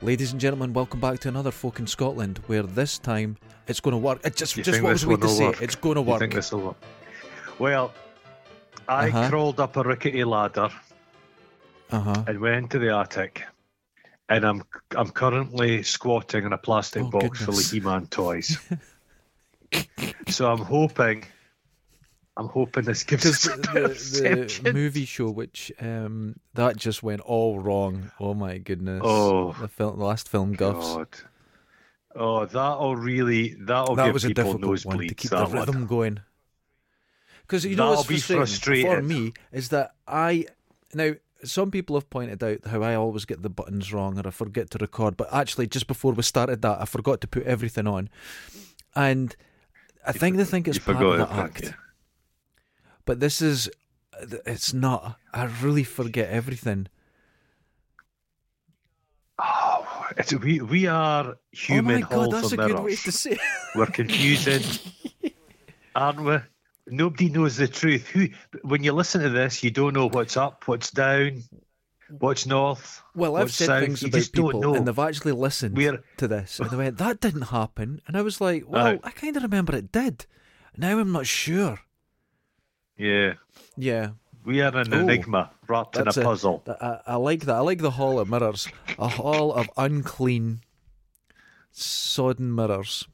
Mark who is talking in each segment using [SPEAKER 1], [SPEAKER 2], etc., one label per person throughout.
[SPEAKER 1] Ladies and gentlemen, welcome back to another Folk in Scotland, where this time it's going to work. It just, just what was waiting to say.
[SPEAKER 2] work?
[SPEAKER 1] It's going to
[SPEAKER 2] You
[SPEAKER 1] work.
[SPEAKER 2] think this will work? Well, I
[SPEAKER 1] Uh-huh.
[SPEAKER 2] crawled up a rickety ladder
[SPEAKER 1] Uh huh.
[SPEAKER 2] and went into the attic, and I'm I'm currently squatting in a plastic
[SPEAKER 1] Oh,
[SPEAKER 2] box full of He-Man toys. so I'm hoping, I'm hoping this gives us
[SPEAKER 1] the, the, the movie show, which um, that just went all wrong. Oh my goodness.
[SPEAKER 2] Oh,
[SPEAKER 1] the film, the last film, Guffs.
[SPEAKER 2] God. Oh, that'll really that'll
[SPEAKER 1] that
[SPEAKER 2] give
[SPEAKER 1] was a
[SPEAKER 2] people
[SPEAKER 1] difficult one to keep
[SPEAKER 2] that
[SPEAKER 1] the
[SPEAKER 2] one.
[SPEAKER 1] rhythm going. Because you know
[SPEAKER 2] That'll
[SPEAKER 1] what's
[SPEAKER 2] be
[SPEAKER 1] frustrating for me is that I now some people have pointed out how I always get the buttons wrong or I forget to record, but actually just before we started that I forgot to put everything on, and I think they think it's part of the act.
[SPEAKER 2] didn't
[SPEAKER 1] But this is it's not. I really forget everything.
[SPEAKER 2] Oh, it's, we we are human
[SPEAKER 1] oh my god, that's a good way to say. it.
[SPEAKER 2] We're confusing, aren't we? Nobody knows the truth. Who, when you listen to this, you don't know what's up, what's down, what's north.
[SPEAKER 1] Well, I've said
[SPEAKER 2] south.
[SPEAKER 1] things
[SPEAKER 2] You
[SPEAKER 1] about people, and they've actually listened
[SPEAKER 2] We're
[SPEAKER 1] to this, and they went, "That didn't happen," and I was like, "Well. I kind of remember it did." Now I'm not sure.
[SPEAKER 2] Yeah,
[SPEAKER 1] Yeah,
[SPEAKER 2] we are an
[SPEAKER 1] Oh,
[SPEAKER 2] enigma wrapped in a
[SPEAKER 1] a-
[SPEAKER 2] puzzle.
[SPEAKER 1] I, I like that. I like the hall of mirrors, a hall of unclean, sodden mirrors.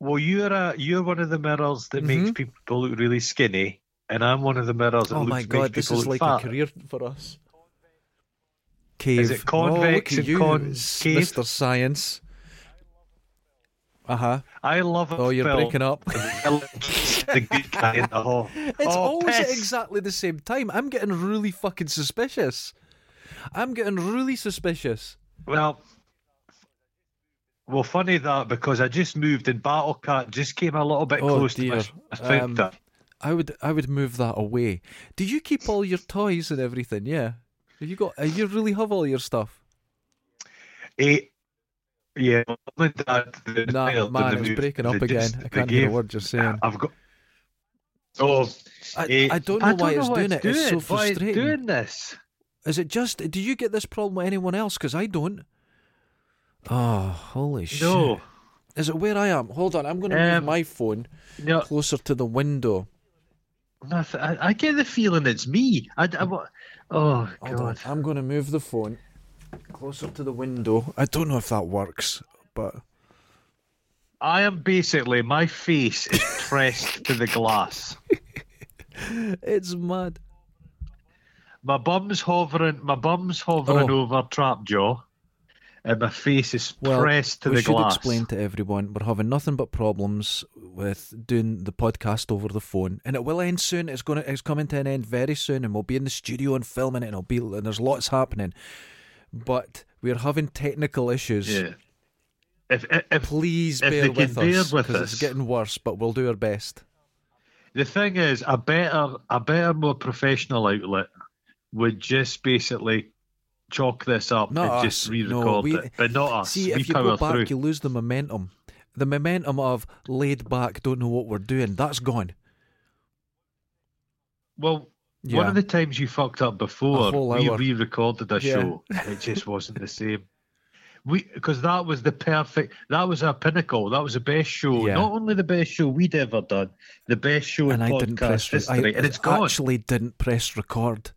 [SPEAKER 2] Well, you're a you're one of the mirrors that makes
[SPEAKER 1] Mhm.
[SPEAKER 2] people look really skinny, and I'm one of the mirrors that
[SPEAKER 1] Oh
[SPEAKER 2] looks,
[SPEAKER 1] my
[SPEAKER 2] makes
[SPEAKER 1] god, this
[SPEAKER 2] people
[SPEAKER 1] is
[SPEAKER 2] look
[SPEAKER 1] like
[SPEAKER 2] fat.
[SPEAKER 1] a career for us. Cave.
[SPEAKER 2] Is it
[SPEAKER 1] oh,
[SPEAKER 2] convex
[SPEAKER 1] at
[SPEAKER 2] and
[SPEAKER 1] you,
[SPEAKER 2] concave?
[SPEAKER 1] Mr. Science. Uh huh.
[SPEAKER 2] I love a
[SPEAKER 1] Oh, you're breaking up.
[SPEAKER 2] the good guy in the hall.
[SPEAKER 1] It's
[SPEAKER 2] Oh,
[SPEAKER 1] always at exactly the same time. I'm getting really fucking suspicious. I'm getting really suspicious.
[SPEAKER 2] Well, well, funny that because I just moved and Battle Cat just came a little bit
[SPEAKER 1] Oh,
[SPEAKER 2] close
[SPEAKER 1] dear.
[SPEAKER 2] to my sphincter.
[SPEAKER 1] I would I would move that away. Do you keep all your toys and everything? Yeah. Have you got? You really have all your stuff?
[SPEAKER 2] Eh, yeah, and dad. The,
[SPEAKER 1] Nah,
[SPEAKER 2] the-
[SPEAKER 1] man,
[SPEAKER 2] the
[SPEAKER 1] it's
[SPEAKER 2] move-
[SPEAKER 1] breaking up again. I can't hear a word you're saying.
[SPEAKER 2] I've got. Oh,
[SPEAKER 1] I,
[SPEAKER 2] eh,
[SPEAKER 1] I don't know why it's
[SPEAKER 2] what
[SPEAKER 1] doing it. It's so
[SPEAKER 2] doing. Why it's
[SPEAKER 1] frustrating.
[SPEAKER 2] doing this?
[SPEAKER 1] Is it just? Do you get this problem with anyone else? Because I don't. Oh, holy shit!
[SPEAKER 2] No,
[SPEAKER 1] Is it where I am? Hold on, I'm going to move
[SPEAKER 2] Um,
[SPEAKER 1] my phone
[SPEAKER 2] no.
[SPEAKER 1] closer to the window.
[SPEAKER 2] I, I get the feeling it's me. I, I, oh
[SPEAKER 1] Hold on,
[SPEAKER 2] God.
[SPEAKER 1] I'm going to move the phone closer to the window. I don't know if that works, but
[SPEAKER 2] I am basically my face is pressed to the glass.
[SPEAKER 1] it's mad.
[SPEAKER 2] My bum's hovering. My bum's hovering
[SPEAKER 1] Oh.
[SPEAKER 2] over Trapjaw, and my face is
[SPEAKER 1] Well,
[SPEAKER 2] pressed to the glass.
[SPEAKER 1] we should explain to everyone we're having nothing but problems with doing the podcast over the phone, and it will end soon. It's going to it's coming to an end very soon, and we'll be in the studio and filming it, and it'll be and there's lots happening. But we're having technical issues.
[SPEAKER 2] Yeah. If, if,
[SPEAKER 1] Please
[SPEAKER 2] If
[SPEAKER 1] bear with
[SPEAKER 2] can bear
[SPEAKER 1] us because it's getting worse, but we'll do our best.
[SPEAKER 2] the thing is, a better, a better, more professional outlet would just basically chalk this up
[SPEAKER 1] Not
[SPEAKER 2] and
[SPEAKER 1] us.
[SPEAKER 2] just re-record
[SPEAKER 1] No, we-
[SPEAKER 2] it, but not us.
[SPEAKER 1] See,
[SPEAKER 2] we
[SPEAKER 1] if you go back,
[SPEAKER 2] through.
[SPEAKER 1] you lose the momentum. The momentum of laid back, don't know what we're doing. That's gone.
[SPEAKER 2] Well,
[SPEAKER 1] Yeah.
[SPEAKER 2] one of the times you fucked up before, we
[SPEAKER 1] hour.
[SPEAKER 2] re-recorded a
[SPEAKER 1] Yeah.
[SPEAKER 2] show, and it just wasn't the same. We because that was the perfect. That was our pinnacle. That was the best show.
[SPEAKER 1] Yeah.
[SPEAKER 2] Not only the best show we'd ever done, the best show
[SPEAKER 1] and
[SPEAKER 2] in
[SPEAKER 1] I
[SPEAKER 2] podcast
[SPEAKER 1] didn't press. Re-
[SPEAKER 2] history,
[SPEAKER 1] I
[SPEAKER 2] and it's gone.
[SPEAKER 1] actually didn't press record.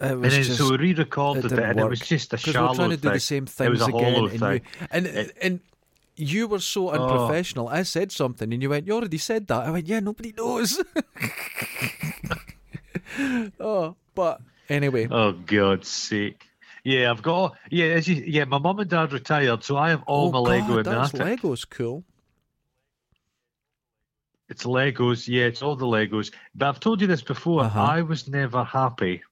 [SPEAKER 1] It
[SPEAKER 2] and
[SPEAKER 1] was
[SPEAKER 2] then
[SPEAKER 1] just
[SPEAKER 2] so we re-recorded
[SPEAKER 1] it
[SPEAKER 2] it, and it was just a
[SPEAKER 1] because we
[SPEAKER 2] shallow
[SPEAKER 1] were trying to do
[SPEAKER 2] thing.
[SPEAKER 1] the same
[SPEAKER 2] It
[SPEAKER 1] things
[SPEAKER 2] was a
[SPEAKER 1] again,
[SPEAKER 2] hollow
[SPEAKER 1] and
[SPEAKER 2] thing.
[SPEAKER 1] you and
[SPEAKER 2] It-
[SPEAKER 1] and you were so
[SPEAKER 2] Oh.
[SPEAKER 1] unprofessional. I said something, and you went, "You already said that." I went, "Yeah, nobody knows." oh, but anyway,
[SPEAKER 2] Oh God's sake! Yeah, I've got. Yeah, as you, yeah, my mum and dad retired, so I have all
[SPEAKER 1] oh
[SPEAKER 2] my Lego
[SPEAKER 1] God,
[SPEAKER 2] in the
[SPEAKER 1] that's
[SPEAKER 2] attic.
[SPEAKER 1] Lego's cool.
[SPEAKER 2] It's Legos. Yeah, it's all the Legos. But I've told you this before.
[SPEAKER 1] Uh-huh.
[SPEAKER 2] I was never happy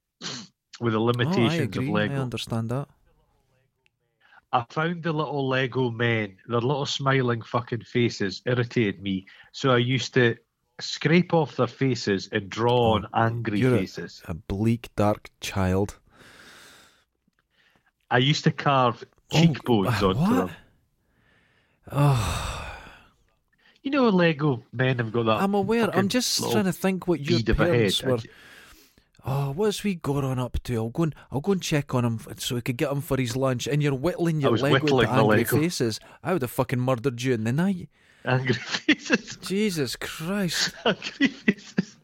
[SPEAKER 2] with the
[SPEAKER 1] Oh, I
[SPEAKER 2] limitations
[SPEAKER 1] agree.
[SPEAKER 2] of
[SPEAKER 1] I understand that.
[SPEAKER 2] I found the little Lego men, their little smiling fucking faces, irritated me. So I used to scrape off their faces and draw oh, on angry
[SPEAKER 1] Oh, you're
[SPEAKER 2] faces.
[SPEAKER 1] A bleak, dark child.
[SPEAKER 2] I used to carve
[SPEAKER 1] Oh,
[SPEAKER 2] cheekbones onto
[SPEAKER 1] what?
[SPEAKER 2] them.
[SPEAKER 1] Oh,
[SPEAKER 2] You know, Lego men have got that.
[SPEAKER 1] I'm aware. I'm just trying to think what your
[SPEAKER 2] a
[SPEAKER 1] parents were. Oh, what's we going up to? I'll go and I'll go and check on him so we could get him for his lunch. And you're whittling your leg with
[SPEAKER 2] whittling
[SPEAKER 1] the
[SPEAKER 2] the
[SPEAKER 1] angry
[SPEAKER 2] Lego.
[SPEAKER 1] faces. I would have fucking murdered you in the night.
[SPEAKER 2] Angry faces.
[SPEAKER 1] Jesus Christ!
[SPEAKER 2] Angry faces.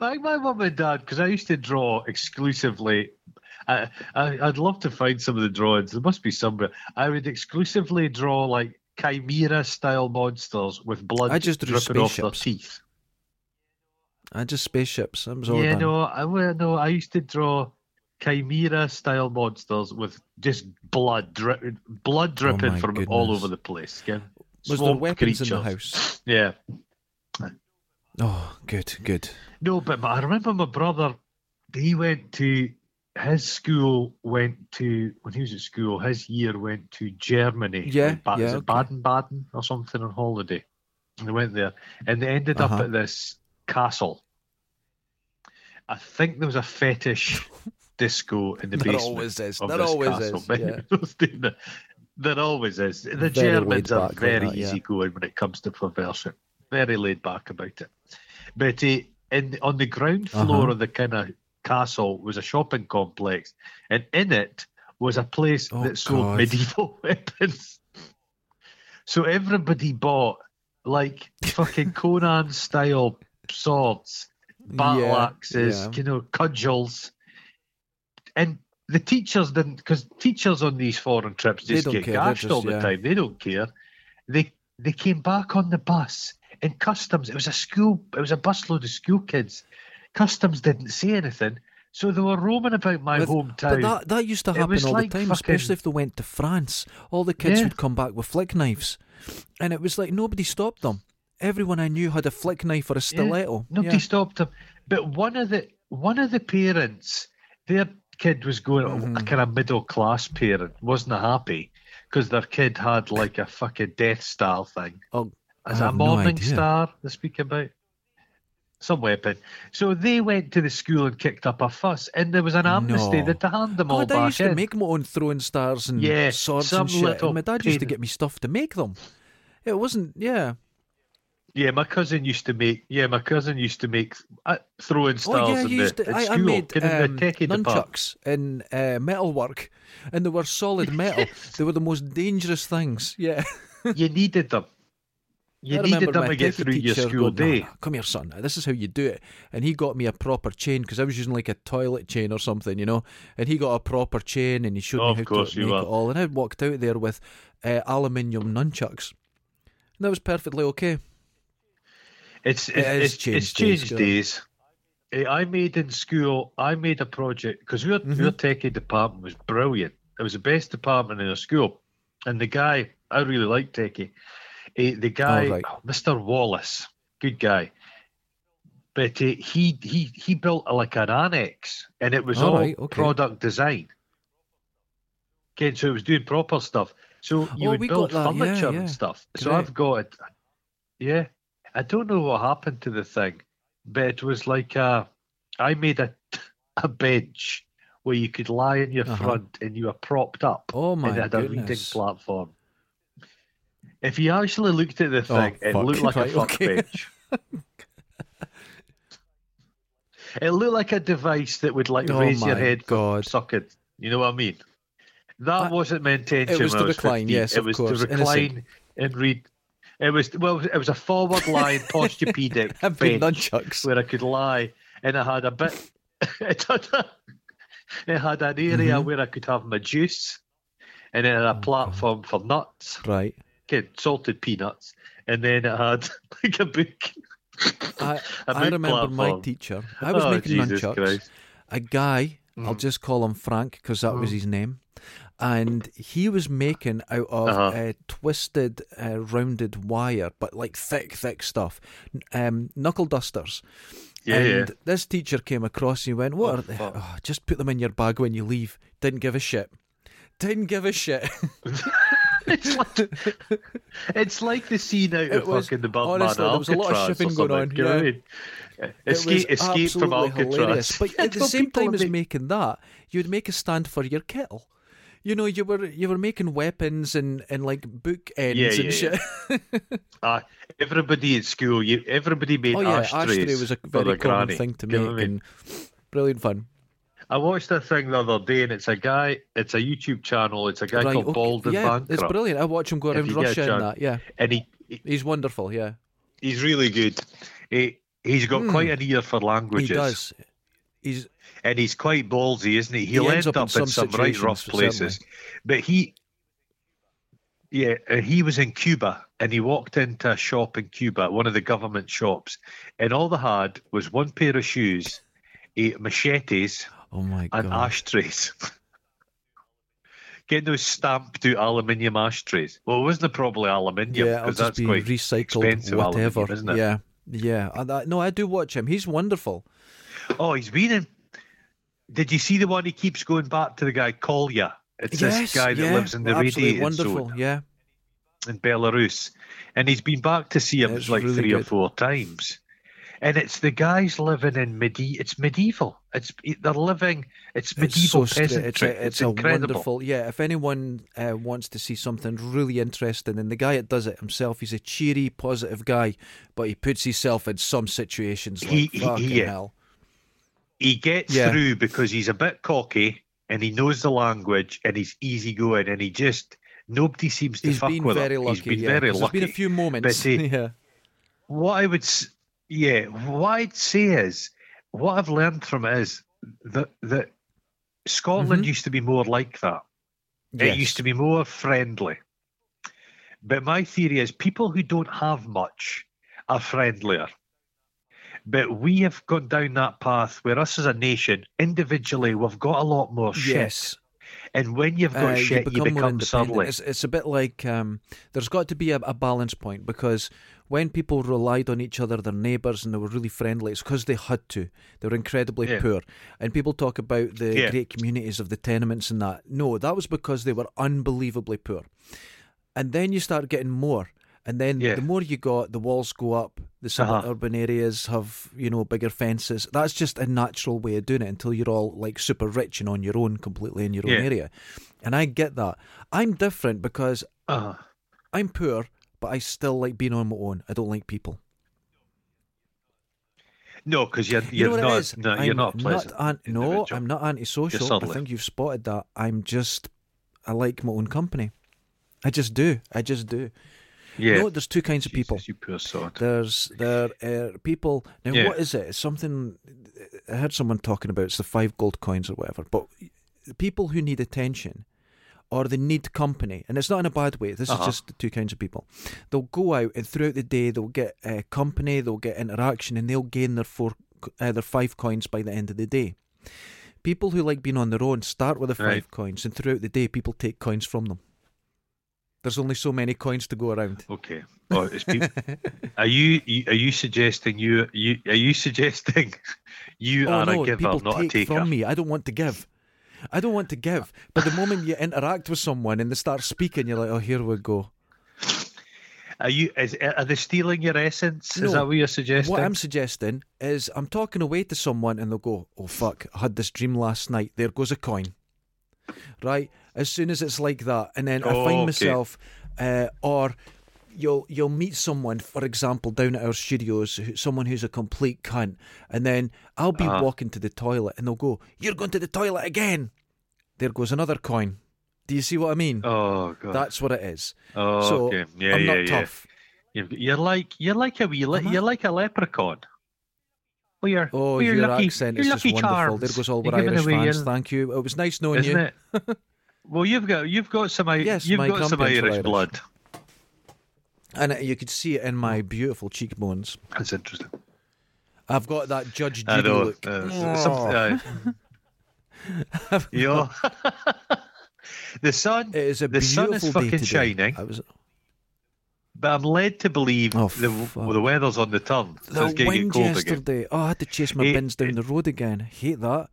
[SPEAKER 2] Like my mum and dad, because I used to draw exclusively. I, I I'd love to find some of the drawings. There must be somewhere. I would exclusively draw like chimera style monsters with blood
[SPEAKER 1] I just drew
[SPEAKER 2] dripping off their teeth.
[SPEAKER 1] I just spaceships. Was all
[SPEAKER 2] yeah,
[SPEAKER 1] done.
[SPEAKER 2] no, I no, I used to draw chimera style monsters with just blood drip, blood dripping
[SPEAKER 1] Oh
[SPEAKER 2] from all over the place. Yeah.
[SPEAKER 1] Was there weapons in the house?
[SPEAKER 2] Yeah.
[SPEAKER 1] Oh, good, good.
[SPEAKER 2] No, but my- I remember my brother. He went to his school. Went to when he was at school. His year went to Germany.
[SPEAKER 1] Yeah,
[SPEAKER 2] Ba-
[SPEAKER 1] yeah, okay.
[SPEAKER 2] Baden Baden or something on holiday. And they went there, and they ended
[SPEAKER 1] Uh-huh.
[SPEAKER 2] up at this castle. I think there was a fetish disco in the
[SPEAKER 1] There
[SPEAKER 2] basement.
[SPEAKER 1] always is.
[SPEAKER 2] of
[SPEAKER 1] There
[SPEAKER 2] this
[SPEAKER 1] always
[SPEAKER 2] castle.
[SPEAKER 1] is. Yeah.
[SPEAKER 2] there always is. The
[SPEAKER 1] Very
[SPEAKER 2] Germans are very
[SPEAKER 1] that, yeah.
[SPEAKER 2] easygoing when it comes to perversion. Very laid back about it. But uh, in on the ground floor
[SPEAKER 1] Uh-huh.
[SPEAKER 2] of the kind of castle was a shopping complex, and in it was a place
[SPEAKER 1] Oh,
[SPEAKER 2] that sold
[SPEAKER 1] God.
[SPEAKER 2] medieval weapons. So everybody bought like fucking Conan style swords, battle
[SPEAKER 1] Yeah,
[SPEAKER 2] axes,
[SPEAKER 1] yeah.
[SPEAKER 2] you know, cudgels. And the teachers didn't, because teachers on these foreign trips just get
[SPEAKER 1] care,
[SPEAKER 2] gashed
[SPEAKER 1] just-
[SPEAKER 2] all the
[SPEAKER 1] yeah.
[SPEAKER 2] time. They don't care. They they came back on the bus in customs. It was a school. It was a busload of school kids. Customs didn't say anything, so they were roaming about my
[SPEAKER 1] With-
[SPEAKER 2] hometown.
[SPEAKER 1] But that that used to happen all
[SPEAKER 2] like
[SPEAKER 1] the time,
[SPEAKER 2] fucking-
[SPEAKER 1] especially if they went to France. All the kids
[SPEAKER 2] Yeah.
[SPEAKER 1] would come back with flick knives, and it was like nobody stopped them. Everyone I knew had a flick knife or a stiletto.
[SPEAKER 2] Nobody
[SPEAKER 1] Yeah.
[SPEAKER 2] stopped him. But one of the one of the parents, their kid was going
[SPEAKER 1] Mhm.
[SPEAKER 2] a kind of middle class parent, wasn't happy because their kid had like a fucking Death Star thing.
[SPEAKER 1] Oh, I
[SPEAKER 2] that a
[SPEAKER 1] have no
[SPEAKER 2] Morning. Star they speak about? Some weapon. So they went to the school and kicked up a fuss, and there was an amnesty
[SPEAKER 1] No.
[SPEAKER 2] that to hand them all
[SPEAKER 1] God, I
[SPEAKER 2] back
[SPEAKER 1] used to make my own throwing stars and
[SPEAKER 2] Yeah,
[SPEAKER 1] swords and shit. And my dad used to get me stuff to make them. It wasn't, yeah.
[SPEAKER 2] Yeah, my cousin used to make. Yeah, my cousin used to make uh, throwing stars
[SPEAKER 1] oh yeah,
[SPEAKER 2] in
[SPEAKER 1] used
[SPEAKER 2] the
[SPEAKER 1] to.
[SPEAKER 2] at
[SPEAKER 1] I, I made um,
[SPEAKER 2] the techie department.
[SPEAKER 1] nunchucks in uh, metalwork, and they were solid metal. they were the most dangerous things. Yeah.
[SPEAKER 2] You needed them. You
[SPEAKER 1] I
[SPEAKER 2] needed them to get through your school
[SPEAKER 1] going,
[SPEAKER 2] day.
[SPEAKER 1] come here, son. This is how you do it. And he got me a proper chain because I was using like a toilet chain or something, you know. And he got a proper chain and he showed
[SPEAKER 2] Of
[SPEAKER 1] me how to make it all. And I walked out there with uh, aluminium nunchucks. And that was perfectly okay.
[SPEAKER 2] It's
[SPEAKER 1] It
[SPEAKER 2] it's, it's,
[SPEAKER 1] changed
[SPEAKER 2] it's changed
[SPEAKER 1] days,
[SPEAKER 2] days. Eh, I made in school. I made a project because your
[SPEAKER 1] Mhm.
[SPEAKER 2] your techie department was brilliant. It was the best department in the school, and the guy I really liked techie. Eh, the guy,
[SPEAKER 1] Oh, right.
[SPEAKER 2] Mr. Wallace, good guy. But uh, he he he built a, like an annex, and it was
[SPEAKER 1] All
[SPEAKER 2] all
[SPEAKER 1] right, okay.
[SPEAKER 2] product design. Okay, so it was doing proper stuff. So you
[SPEAKER 1] Oh,
[SPEAKER 2] would build
[SPEAKER 1] that, yeah,
[SPEAKER 2] furniture
[SPEAKER 1] yeah.
[SPEAKER 2] and stuff. So
[SPEAKER 1] Great.
[SPEAKER 2] I've got. Yeah, I don't know what happened to the thing, but it was like a. I made a a bench where you could lie in your
[SPEAKER 1] Uh-huh.
[SPEAKER 2] front and you were propped up
[SPEAKER 1] Oh my
[SPEAKER 2] and it had a reading platform. If you actually looked at the
[SPEAKER 1] Oh,
[SPEAKER 2] thing, it looked like
[SPEAKER 1] Right,
[SPEAKER 2] a fuck
[SPEAKER 1] okay.
[SPEAKER 2] bench. it looked like a device that would like
[SPEAKER 1] Oh
[SPEAKER 2] raise your head
[SPEAKER 1] God.
[SPEAKER 2] suck it. You know what I mean? That
[SPEAKER 1] I-
[SPEAKER 2] wasn't my intention.
[SPEAKER 1] it was to
[SPEAKER 2] was
[SPEAKER 1] recline,
[SPEAKER 2] 15.
[SPEAKER 1] yes,
[SPEAKER 2] it
[SPEAKER 1] of
[SPEAKER 2] was
[SPEAKER 1] course,
[SPEAKER 2] to recline
[SPEAKER 1] innocent.
[SPEAKER 2] and read. It was well, it was a forward
[SPEAKER 1] I've been
[SPEAKER 2] bench
[SPEAKER 1] nunchucks.
[SPEAKER 2] where I could lie, and I had a bit. It had, a, it had an area
[SPEAKER 1] Mhm.
[SPEAKER 2] where I could have my juice, and then a
[SPEAKER 1] Oh,
[SPEAKER 2] platform for nuts,
[SPEAKER 1] Right.
[SPEAKER 2] okay, salted peanuts, and then it had like a book.
[SPEAKER 1] I,
[SPEAKER 2] a
[SPEAKER 1] I
[SPEAKER 2] book
[SPEAKER 1] remember my teacher. I was
[SPEAKER 2] oh,
[SPEAKER 1] making
[SPEAKER 2] Jesus
[SPEAKER 1] nunchucks.
[SPEAKER 2] Christ.
[SPEAKER 1] A guy, I'll
[SPEAKER 2] Mhm.
[SPEAKER 1] just call him Frank because that was
[SPEAKER 2] Mhm.
[SPEAKER 1] his name. And he was making out of
[SPEAKER 2] Uh-huh.
[SPEAKER 1] uh, twisted, uh, rounded wire, but like thick, thick stuff. Um, knuckle dusters.
[SPEAKER 2] Yeah,
[SPEAKER 1] and
[SPEAKER 2] yeah.
[SPEAKER 1] this teacher came across and he went, What
[SPEAKER 2] Oh,
[SPEAKER 1] are they? Oh, just put them in your bag when you leave. Didn't give a shit. Didn't give a shit.
[SPEAKER 2] it's like it's like the scene out
[SPEAKER 1] It
[SPEAKER 2] of
[SPEAKER 1] was-
[SPEAKER 2] fucking the Batman
[SPEAKER 1] honestly, there was a lot of
[SPEAKER 2] Alcatraz
[SPEAKER 1] shipping going on,
[SPEAKER 2] you know what I
[SPEAKER 1] yeah.
[SPEAKER 2] mean? Escape, escape from Alcatraz.
[SPEAKER 1] hilarious. But at the same time as making that, you'd make a stand for your kettle. You know, you were you were making weapons and, and like book ends
[SPEAKER 2] Yeah,
[SPEAKER 1] and
[SPEAKER 2] yeah,
[SPEAKER 1] shit.
[SPEAKER 2] Ah, everybody at school, you everybody made
[SPEAKER 1] oh yeah,
[SPEAKER 2] ashtrays
[SPEAKER 1] ashtray was a very common
[SPEAKER 2] granny.
[SPEAKER 1] thing to
[SPEAKER 2] Do you know
[SPEAKER 1] make,
[SPEAKER 2] what I mean?
[SPEAKER 1] and brilliant fun.
[SPEAKER 2] I watched a thing the other day, and it's a guy. It's a YouTube channel. It's a guy
[SPEAKER 1] Right,
[SPEAKER 2] called
[SPEAKER 1] okay,
[SPEAKER 2] Bald and
[SPEAKER 1] yeah,
[SPEAKER 2] Bankrupt,
[SPEAKER 1] it's brilliant. I watch him go around
[SPEAKER 2] you get a
[SPEAKER 1] Russia and that. Yeah,
[SPEAKER 2] and he
[SPEAKER 1] he's wonderful. Yeah,
[SPEAKER 2] he's really good. He he's got
[SPEAKER 1] Hmm.
[SPEAKER 2] quite an ear for languages.
[SPEAKER 1] he does. He's
[SPEAKER 2] and he's quite ballsy, isn't he? He'll
[SPEAKER 1] ends
[SPEAKER 2] end
[SPEAKER 1] up
[SPEAKER 2] up,
[SPEAKER 1] in some
[SPEAKER 2] some right rough places. But he, yeah, uh, he was in Cuba and he walked into a shop in Cuba, one of the government shops, and all they had was one pair of shoes, eight machetes,
[SPEAKER 1] oh my God.
[SPEAKER 2] and ashtrays. Getting those stamped out aluminium ashtrays. Well, it wasn't probably aluminium
[SPEAKER 1] yeah, it'll
[SPEAKER 2] because
[SPEAKER 1] just
[SPEAKER 2] that's
[SPEAKER 1] be
[SPEAKER 2] quite
[SPEAKER 1] recycled,
[SPEAKER 2] expensive
[SPEAKER 1] whatever.
[SPEAKER 2] aluminium, isn't it?
[SPEAKER 1] Yeah, yeah. And I, no, I do watch him. He's wonderful.
[SPEAKER 2] Oh, he's been in. Did you see the one he keeps going back to the guy Kolya? It's
[SPEAKER 1] yes,
[SPEAKER 2] this guy that
[SPEAKER 1] yeah,
[SPEAKER 2] lives in the
[SPEAKER 1] absolutely
[SPEAKER 2] radiated
[SPEAKER 1] wonderful.
[SPEAKER 2] zone
[SPEAKER 1] Yeah,
[SPEAKER 2] in Belarus, and he's been back to see him
[SPEAKER 1] It's
[SPEAKER 2] like
[SPEAKER 1] really
[SPEAKER 2] three or four times. And it's the guys living in medi. It's medieval. It's they're living. It's
[SPEAKER 1] it's
[SPEAKER 2] medieval
[SPEAKER 1] so
[SPEAKER 2] peasantry.
[SPEAKER 1] it's a, it's a
[SPEAKER 2] incredible.
[SPEAKER 1] wonderful. Yeah, if anyone uh, wants to see something really interesting, and the guy that does it himself, he's a cheery, positive guy, but he puts himself in some situations like
[SPEAKER 2] He- he-
[SPEAKER 1] fucking
[SPEAKER 2] yeah.
[SPEAKER 1] hell.
[SPEAKER 2] He gets
[SPEAKER 1] Yeah.
[SPEAKER 2] through because he's a bit cocky and he knows the language and he's easygoing and he just nobody seems to
[SPEAKER 1] He's
[SPEAKER 2] fuck with
[SPEAKER 1] very
[SPEAKER 2] him.
[SPEAKER 1] lucky.
[SPEAKER 2] he's been
[SPEAKER 1] yeah,
[SPEAKER 2] very lucky.
[SPEAKER 1] There's been a few moments.
[SPEAKER 2] But he-
[SPEAKER 1] yeah.
[SPEAKER 2] what I would, yeah, what I'd say is, what I've learned from it is that that Scotland
[SPEAKER 1] Mhm.
[SPEAKER 2] used to be more like that. It used to be more friendly. But my theory is, people who don't have much are friendlier. But we have gone down that path where us as a nation, individually, we've got a lot more shit.
[SPEAKER 1] Yes.
[SPEAKER 2] And when you've got
[SPEAKER 1] Uh,
[SPEAKER 2] shit, you become
[SPEAKER 1] independent.
[SPEAKER 2] surly.
[SPEAKER 1] It's, it's a bit like um, there's got to be a, a balance point because when people relied on each other, their neighbours, and they were really friendly, it's because they had to. They were incredibly
[SPEAKER 2] Yeah.
[SPEAKER 1] poor. And people talk about the
[SPEAKER 2] Yeah.
[SPEAKER 1] great communities of the tenements and that. No, that was because they were unbelievably poor. And then you start getting more. And then
[SPEAKER 2] Yeah.
[SPEAKER 1] the more you got, the walls go up. The
[SPEAKER 2] Uh-huh.
[SPEAKER 1] suburban areas have, you know, bigger fences. That's just a natural way of doing it until you're all like super rich and on your own, completely in your
[SPEAKER 2] Yeah.
[SPEAKER 1] own area. And I get that. I'm different because
[SPEAKER 2] Uh,
[SPEAKER 1] I'm poor, but I still like being on my own. I don't like people.
[SPEAKER 2] no, because you're,
[SPEAKER 1] You
[SPEAKER 2] you're
[SPEAKER 1] know what
[SPEAKER 2] not. No,
[SPEAKER 1] I'm
[SPEAKER 2] you're not a pleasant.
[SPEAKER 1] an- no. I'm not antisocial. I think you've spotted that. I'm just, I like my own company. I just do. I just do.
[SPEAKER 2] Yeah.
[SPEAKER 1] You know, there's two kinds of people.
[SPEAKER 2] You poor sod.
[SPEAKER 1] There's there are people now.
[SPEAKER 2] Yeah.
[SPEAKER 1] What is it? It's something I heard someone talking about. It's the five gold coins or whatever. But people who need attention or they need company, and it's not in a bad way. This
[SPEAKER 2] Uh-huh.
[SPEAKER 1] is just the two kinds of people. They'll go out and throughout the day they'll get uh, company, they'll get interaction, and they'll gain their four, uh, their five coins by the end of the day. People who like being on their own start with the five
[SPEAKER 2] Right.
[SPEAKER 1] coins, and throughout the day people take coins from them. There's only so many coins to go around.
[SPEAKER 2] Okay. Oh, it's people. are you are you suggesting you you are you suggesting you
[SPEAKER 1] oh
[SPEAKER 2] are
[SPEAKER 1] no,
[SPEAKER 2] a giver,
[SPEAKER 1] people
[SPEAKER 2] not a
[SPEAKER 1] take
[SPEAKER 2] taker?
[SPEAKER 1] from me. I don't want to give. I don't want to give. But the moment you interact with someone and they start speaking, you're like, oh, here we go.
[SPEAKER 2] Are you is are they stealing your essence?
[SPEAKER 1] No.
[SPEAKER 2] Is that what you're suggesting?
[SPEAKER 1] What I'm suggesting is I'm talking away to someone and they'll go, oh, fuck, I had this dream last night. There goes a coin. Right? As soon as it's like that. And then I find
[SPEAKER 2] okay.
[SPEAKER 1] myself, uh, or you'll you'll meet someone, for example, down at our studios, who, someone who's a complete cunt, and then I'll be
[SPEAKER 2] Uh-huh.
[SPEAKER 1] walking to the toilet, and they'll go, "You're going to the toilet again." There goes another coin. Do you see what I mean?
[SPEAKER 2] Oh god.
[SPEAKER 1] That's what it is.
[SPEAKER 2] oh,
[SPEAKER 1] so
[SPEAKER 2] okay. Yeah,
[SPEAKER 1] I'm
[SPEAKER 2] yeah,
[SPEAKER 1] not
[SPEAKER 2] yeah.
[SPEAKER 1] tough.
[SPEAKER 2] You've, you're like you're like a wee,
[SPEAKER 1] I?
[SPEAKER 2] you're like a leprechaun. You're,
[SPEAKER 1] Oh,
[SPEAKER 2] you're
[SPEAKER 1] your
[SPEAKER 2] lucky,
[SPEAKER 1] accent is just
[SPEAKER 2] lucky
[SPEAKER 1] wonderful.
[SPEAKER 2] charms.
[SPEAKER 1] There goes all
[SPEAKER 2] You're
[SPEAKER 1] Irish fans.
[SPEAKER 2] your-
[SPEAKER 1] Thank you. It was nice knowing
[SPEAKER 2] isn't
[SPEAKER 1] you.
[SPEAKER 2] it? well, you've got you've got some
[SPEAKER 1] Yes,
[SPEAKER 2] you've got some Irish
[SPEAKER 1] Irish.
[SPEAKER 2] blood.
[SPEAKER 1] And you could see it in my beautiful cheekbones.
[SPEAKER 2] That's interesting.
[SPEAKER 1] I've got that Judge
[SPEAKER 2] I
[SPEAKER 1] Judy
[SPEAKER 2] know.
[SPEAKER 1] look.
[SPEAKER 2] uh,
[SPEAKER 1] Oh.
[SPEAKER 2] uh, the sun,
[SPEAKER 1] It is a
[SPEAKER 2] the sun is fucking shining.
[SPEAKER 1] Was
[SPEAKER 2] but I'm led to believe
[SPEAKER 1] Oh,
[SPEAKER 2] the
[SPEAKER 1] fuck.
[SPEAKER 2] the weather's on the turn. So
[SPEAKER 1] the
[SPEAKER 2] it's going to get
[SPEAKER 1] wind
[SPEAKER 2] cold again.
[SPEAKER 1] yesterday. Oh, I had to chase my
[SPEAKER 2] It-
[SPEAKER 1] bins down the road again. I hate that.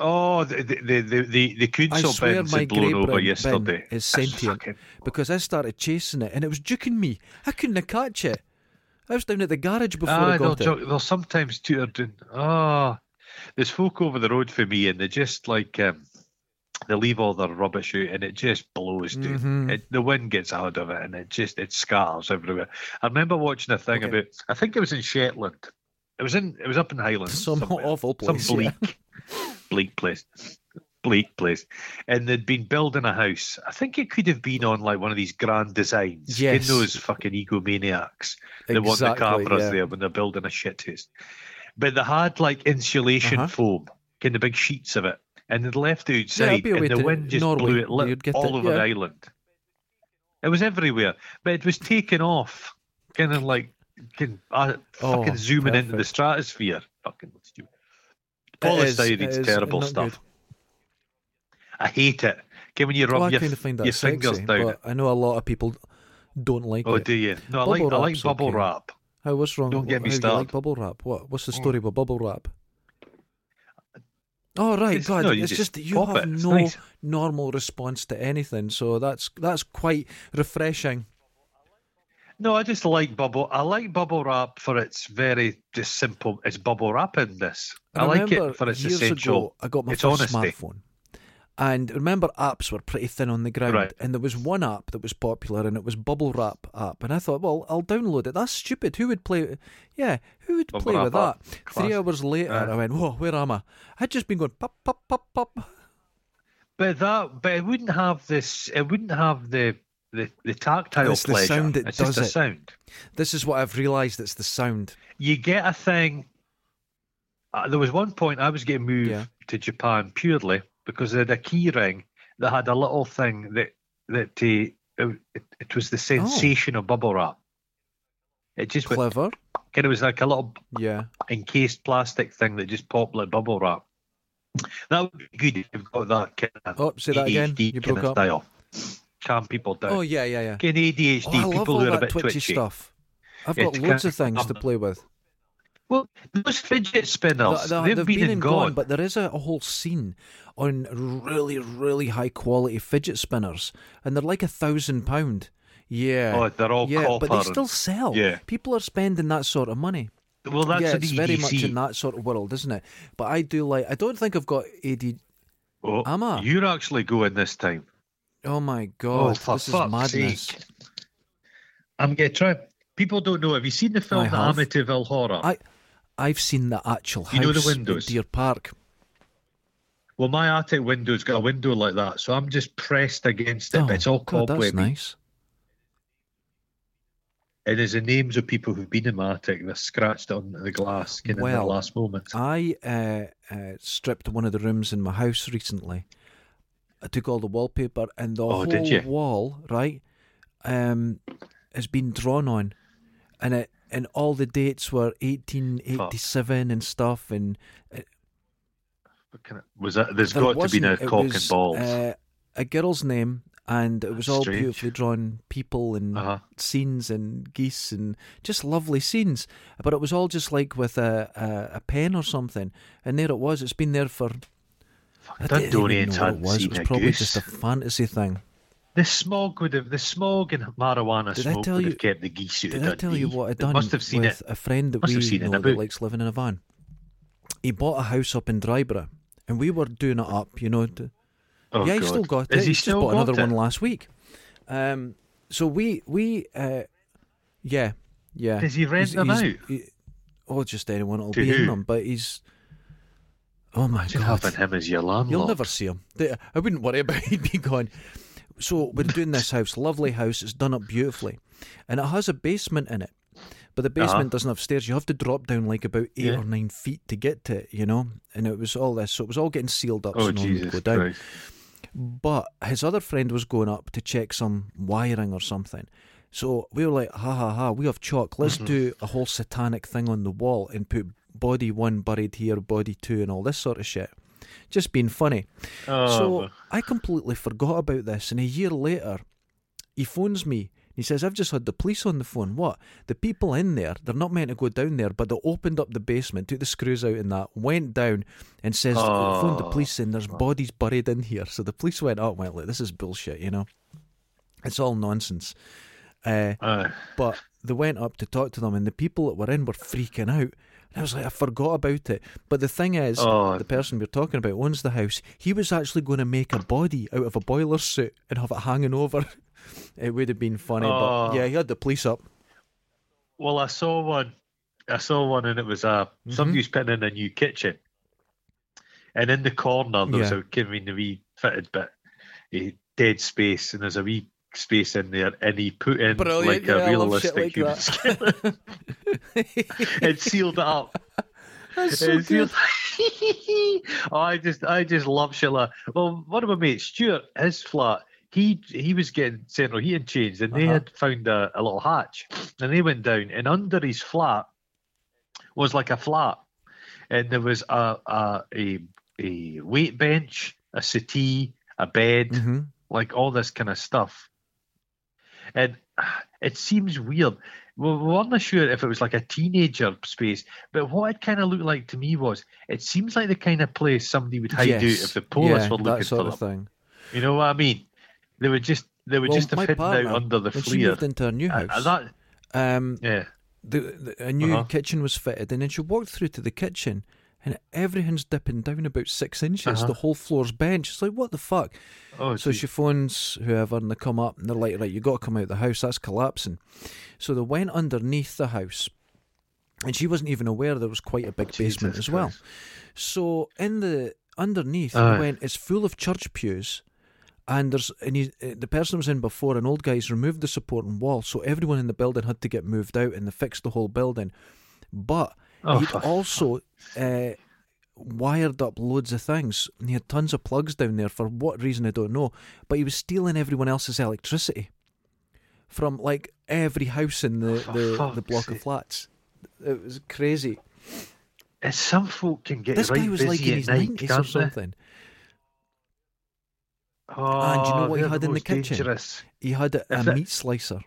[SPEAKER 2] Oh, the the the the, the,
[SPEAKER 1] I
[SPEAKER 2] bins had blown over yesterday.
[SPEAKER 1] is sentient.
[SPEAKER 2] fucking-
[SPEAKER 1] because I started chasing it and it was juking me. I couldn't catch it. I was down at the garage before
[SPEAKER 2] Ah,
[SPEAKER 1] I
[SPEAKER 2] they'll,
[SPEAKER 1] got it.
[SPEAKER 2] jo- they'll sometimes tutor doing. Ah, there's folk over the road for me, and they just like um, they leave all their rubbish out, and it just blows. Dude.
[SPEAKER 1] Mhm.
[SPEAKER 2] It, the wind gets out of it, and it just it scatters everywhere. I remember watching a thing
[SPEAKER 1] Okay.
[SPEAKER 2] about. I think it was in Shetland, It was in. It was up in Highlands.
[SPEAKER 1] Some awful place.
[SPEAKER 2] Some
[SPEAKER 1] yeah.
[SPEAKER 2] bleak, place. Bleak place, and they'd been building a house. I think it could have been on like one of these grand designs.
[SPEAKER 1] Yes.
[SPEAKER 2] in those fucking egomaniacs They want the
[SPEAKER 1] Exactly,
[SPEAKER 2] cameras
[SPEAKER 1] yeah.
[SPEAKER 2] there when they're building a shit house. But they had like insulation
[SPEAKER 1] Uh-huh.
[SPEAKER 2] foam, kind of big sheets of it, and they'd left it
[SPEAKER 1] Yeah,
[SPEAKER 2] outside,
[SPEAKER 1] it'd be a way
[SPEAKER 2] and the wind just
[SPEAKER 1] Norway,
[SPEAKER 2] blew it lit all
[SPEAKER 1] it,
[SPEAKER 2] over the island. It was everywhere, but it was taken off, kind of like kind uh,
[SPEAKER 1] Oh,
[SPEAKER 2] fucking zooming into the stratosphere. Fucking stupid.
[SPEAKER 1] It is,
[SPEAKER 2] Polystyrene
[SPEAKER 1] it is
[SPEAKER 2] terrible stuff. I hate it. Okay, when you rub
[SPEAKER 1] Well, I
[SPEAKER 2] your,
[SPEAKER 1] kind of find that
[SPEAKER 2] your
[SPEAKER 1] sexy,
[SPEAKER 2] fingers down
[SPEAKER 1] but. I know a lot of people don't like
[SPEAKER 2] Oh,
[SPEAKER 1] it.
[SPEAKER 2] do you? No, I like
[SPEAKER 1] Bubble
[SPEAKER 2] I like bubble
[SPEAKER 1] okay.
[SPEAKER 2] wrap.
[SPEAKER 1] How what's wrong?
[SPEAKER 2] Don't get me
[SPEAKER 1] how you like
[SPEAKER 2] started.
[SPEAKER 1] bubble wrap? What? What's the
[SPEAKER 2] Oh.
[SPEAKER 1] story with bubble wrap? Oh right,
[SPEAKER 2] It's-
[SPEAKER 1] God!
[SPEAKER 2] no,
[SPEAKER 1] it's
[SPEAKER 2] just
[SPEAKER 1] just that you have
[SPEAKER 2] it. It's
[SPEAKER 1] no
[SPEAKER 2] nice.
[SPEAKER 1] normal response to anything, so that's that's quite refreshing.
[SPEAKER 2] No, I just like bubble. I like bubble wrap for its very just simple. It's bubble wrap in this. I, like it for its essential.
[SPEAKER 1] ago, I got my
[SPEAKER 2] its
[SPEAKER 1] first
[SPEAKER 2] honesty.
[SPEAKER 1] smartphone, and remember apps were pretty thin on the ground,
[SPEAKER 2] Right.
[SPEAKER 1] and there was one app that was popular, and it was Bubble Wrap app, and I thought, well, I'll download it. That's stupid. Who would play? Yeah, who would
[SPEAKER 2] Bubble
[SPEAKER 1] play with that?
[SPEAKER 2] app.
[SPEAKER 1] Three hours later,
[SPEAKER 2] Uh.
[SPEAKER 1] I went, whoa, where am I? I'd just been going pop, pop, pop, pop.
[SPEAKER 2] But that, but it wouldn't have this. It wouldn't have the the, the tactile
[SPEAKER 1] It's the
[SPEAKER 2] pleasure.
[SPEAKER 1] sound it
[SPEAKER 2] it's
[SPEAKER 1] does
[SPEAKER 2] just the
[SPEAKER 1] it.
[SPEAKER 2] sound.
[SPEAKER 1] This is what I've realised. It's the sound.
[SPEAKER 2] You get a thing. Uh, there was one point I was getting moved
[SPEAKER 1] Yeah.
[SPEAKER 2] to Japan purely because they had a key ring that had a little thing that that uh, it, it was the sensation of bubble wrap. It just went,
[SPEAKER 1] Clever.
[SPEAKER 2] kind of was like a little
[SPEAKER 1] Yeah.
[SPEAKER 2] encased plastic thing that just popped like bubble wrap. That would be good if you've got that kind of
[SPEAKER 1] Oh, say that again. You broke up.
[SPEAKER 2] style. Calm people down.
[SPEAKER 1] Oh yeah, yeah, yeah.
[SPEAKER 2] Of ADHD
[SPEAKER 1] Oh, I love
[SPEAKER 2] people
[SPEAKER 1] all
[SPEAKER 2] who are a bit
[SPEAKER 1] twitchy,
[SPEAKER 2] twitchy.
[SPEAKER 1] stuff. I've
[SPEAKER 2] It's
[SPEAKER 1] got loads of things to play with.
[SPEAKER 2] Well, those fidget spinners,
[SPEAKER 1] They- they-
[SPEAKER 2] they've, been, and gone.
[SPEAKER 1] but there is a, a whole scene on really, really high quality fidget spinners, and they're like a thousand pound. Yeah,
[SPEAKER 2] oh, they're all
[SPEAKER 1] yeah,
[SPEAKER 2] copper.
[SPEAKER 1] but they still sell.
[SPEAKER 2] Yeah.
[SPEAKER 1] People are spending that sort of money.
[SPEAKER 2] well, that's
[SPEAKER 1] yeah, it's very much in that sort of world, isn't it? But I do like. I don't think I've got AD.
[SPEAKER 2] Oh,
[SPEAKER 1] Am I?
[SPEAKER 2] You're actually going this time.
[SPEAKER 1] Oh my god,
[SPEAKER 2] oh,
[SPEAKER 1] this is madness.
[SPEAKER 2] sake. I'm to try. People don't know. Have you seen the film
[SPEAKER 1] I
[SPEAKER 2] The
[SPEAKER 1] have.
[SPEAKER 2] Amityville Horror?
[SPEAKER 1] I- I've seen the actual house
[SPEAKER 2] You know the windows?
[SPEAKER 1] Deer Park.
[SPEAKER 2] Well, my attic window's got a window like that, so I'm just pressed against it,
[SPEAKER 1] Oh,
[SPEAKER 2] it's all
[SPEAKER 1] God, that's nice.
[SPEAKER 2] And there's the names of people who've been in my attic. They're scratched on the glass, of in the last moment.
[SPEAKER 1] I uh, uh, stripped one of the rooms in my house recently. I took all the wallpaper and the
[SPEAKER 2] Oh,
[SPEAKER 1] whole wall, right, um, has been drawn on, and it and all the dates were 1887 and stuff, and
[SPEAKER 2] kind of- was that? There's
[SPEAKER 1] there
[SPEAKER 2] got to be
[SPEAKER 1] it
[SPEAKER 2] cock
[SPEAKER 1] was,
[SPEAKER 2] and balls.
[SPEAKER 1] Uh, a girl's name, and it was all
[SPEAKER 2] Strange.
[SPEAKER 1] beautifully drawn people and
[SPEAKER 2] Uh-huh.
[SPEAKER 1] scenes and geese and just lovely scenes. But it was all just like with a, a, a pen or something. And there it was. It's been there for. I didn't even
[SPEAKER 2] Dorians
[SPEAKER 1] know what it was. It was probably
[SPEAKER 2] goose.
[SPEAKER 1] just a fantasy thing.
[SPEAKER 2] The smog would have the smog and marijuana
[SPEAKER 1] Did
[SPEAKER 2] smoke would
[SPEAKER 1] you-
[SPEAKER 2] have kept the geese out
[SPEAKER 1] Did I tell you what I'd done
[SPEAKER 2] Must have seen
[SPEAKER 1] with
[SPEAKER 2] it.
[SPEAKER 1] a friend that
[SPEAKER 2] Must
[SPEAKER 1] we know that likes living in a van? He bought a house up in Dryborough, and we were doing it up, you know. To,
[SPEAKER 2] Oh,
[SPEAKER 1] yeah,
[SPEAKER 2] God.
[SPEAKER 1] he still got
[SPEAKER 2] Is
[SPEAKER 1] it.
[SPEAKER 2] he still
[SPEAKER 1] just bought another
[SPEAKER 2] it?
[SPEAKER 1] one last week. Um, so we we uh, yeah yeah.
[SPEAKER 2] Does he rent
[SPEAKER 1] He's-
[SPEAKER 2] them
[SPEAKER 1] he's-
[SPEAKER 2] out?
[SPEAKER 1] he- oh, just anyone will be in
[SPEAKER 2] who?
[SPEAKER 1] them. But he's oh my
[SPEAKER 2] Imagine
[SPEAKER 1] god,
[SPEAKER 2] having him as your landlord.
[SPEAKER 1] you'll never see him. They- I wouldn't worry about. He'd be gone. So we're doing this house, lovely house. It's done up beautifully, and it has a basement in it. But the basement
[SPEAKER 2] Uh-huh.
[SPEAKER 1] doesn't have stairs. You have to drop down like about eight
[SPEAKER 2] Yeah.
[SPEAKER 1] or nine feet to get to it, you know. And it was all this, so it was all getting sealed up,
[SPEAKER 2] Oh
[SPEAKER 1] so no one
[SPEAKER 2] Jesus
[SPEAKER 1] go down.
[SPEAKER 2] Christ!
[SPEAKER 1] But his other friend was going up to check some wiring or something. So we were like, ha ha ha, we have chalk. Let's
[SPEAKER 2] Mm-hmm.
[SPEAKER 1] do a whole satanic thing on the wall and put body one buried here, body two, and all this sort of shit. Just being funny.
[SPEAKER 2] Oh,
[SPEAKER 1] so I completely forgot about this. And a year later, he phones me. He says, I've just had the police on the phone. What? The people in there, they're not meant to go down there, but they opened up the basement, took the screws out and that, went down and says, phoned the
[SPEAKER 2] Oh.
[SPEAKER 1] police and there's bodies buried in here. So the police went up and went, like, this is bullshit, you know? It's all nonsense. Uh,
[SPEAKER 2] uh,
[SPEAKER 1] but they went up to talk to them and the people that were in were freaking out. And I was like, I forgot about it. But the thing is,
[SPEAKER 2] oh,
[SPEAKER 1] the person we're talking about owns the house. He was actually going to make a body out of a boiler suit and have it hanging over. It would have been funny, but
[SPEAKER 2] Oh.
[SPEAKER 1] yeah, he had the police up.
[SPEAKER 2] well, I saw one I saw one and it was uh,
[SPEAKER 1] Mhm.
[SPEAKER 2] somebody was putting in a new kitchen, and in the corner there was
[SPEAKER 1] Yeah.
[SPEAKER 2] a kind of wee fitted bit, a dead space, and there's a wee space in there, and he put in
[SPEAKER 1] Brilliant,
[SPEAKER 2] like
[SPEAKER 1] yeah,
[SPEAKER 2] a realistic
[SPEAKER 1] like
[SPEAKER 2] human skeleton and sealed it up.
[SPEAKER 1] That's so
[SPEAKER 2] sealed- oh, I just, I just love shit like. Well, one of my mates, Stuart, his flat. He he was getting central heating changed, and they
[SPEAKER 1] Uh-huh.
[SPEAKER 2] had found a, a little hatch, and they went down, and under his flat was like a flat, and there was a a a, a weight bench, a settee, a bed,
[SPEAKER 1] Mhm.
[SPEAKER 2] like all this kind of stuff. And ah, it seems weird. We we weren't sure if it was like a teenager space, but what it kind of looked like to me was it seems like the kind of place somebody would hide out if the police
[SPEAKER 1] yeah,
[SPEAKER 2] were looking
[SPEAKER 1] that sort
[SPEAKER 2] for
[SPEAKER 1] of
[SPEAKER 2] them.
[SPEAKER 1] thing.
[SPEAKER 2] You know what I mean? They would just they would
[SPEAKER 1] Well,
[SPEAKER 2] just have hidden
[SPEAKER 1] partner,
[SPEAKER 2] out under the
[SPEAKER 1] When she moved into her new
[SPEAKER 2] Uh,
[SPEAKER 1] house,
[SPEAKER 2] that,
[SPEAKER 1] um,
[SPEAKER 2] yeah.
[SPEAKER 1] the, the, a new
[SPEAKER 2] Uh-huh.
[SPEAKER 1] kitchen was fitted, and then she walked through to the kitchen, and everything's dipping down about six inches.
[SPEAKER 2] Uh-huh.
[SPEAKER 1] The whole floor's bench. It's like, what the fuck?
[SPEAKER 2] Oh,
[SPEAKER 1] So
[SPEAKER 2] geez.
[SPEAKER 1] she phones whoever, and they come up, and they're like, right, you got to come out of the house. That's collapsing. So they went underneath the house, and she wasn't even aware there was quite a big basement
[SPEAKER 2] Jesus
[SPEAKER 1] as well. So in the underneath, he went. It's full of church pews, and there's and he, uh, the person was in before. An old guy's removed the supporting wall, so everyone in the building had to get moved out, and they fixed the whole building. But
[SPEAKER 2] Oh,
[SPEAKER 1] he'd also uh, wired up loads of things. And he had tons of plugs down there for what reason I don't know. But he was stealing everyone else's electricity from like every house in the the, the
[SPEAKER 2] fuck's
[SPEAKER 1] block of flats. It was crazy.
[SPEAKER 2] And some folk can get
[SPEAKER 1] This
[SPEAKER 2] right
[SPEAKER 1] guy was like in his nineties or something.
[SPEAKER 2] Oh,
[SPEAKER 1] And you know what he had
[SPEAKER 2] the
[SPEAKER 1] in the kitchen?
[SPEAKER 2] dangerous.
[SPEAKER 1] He had a, a meat slicer,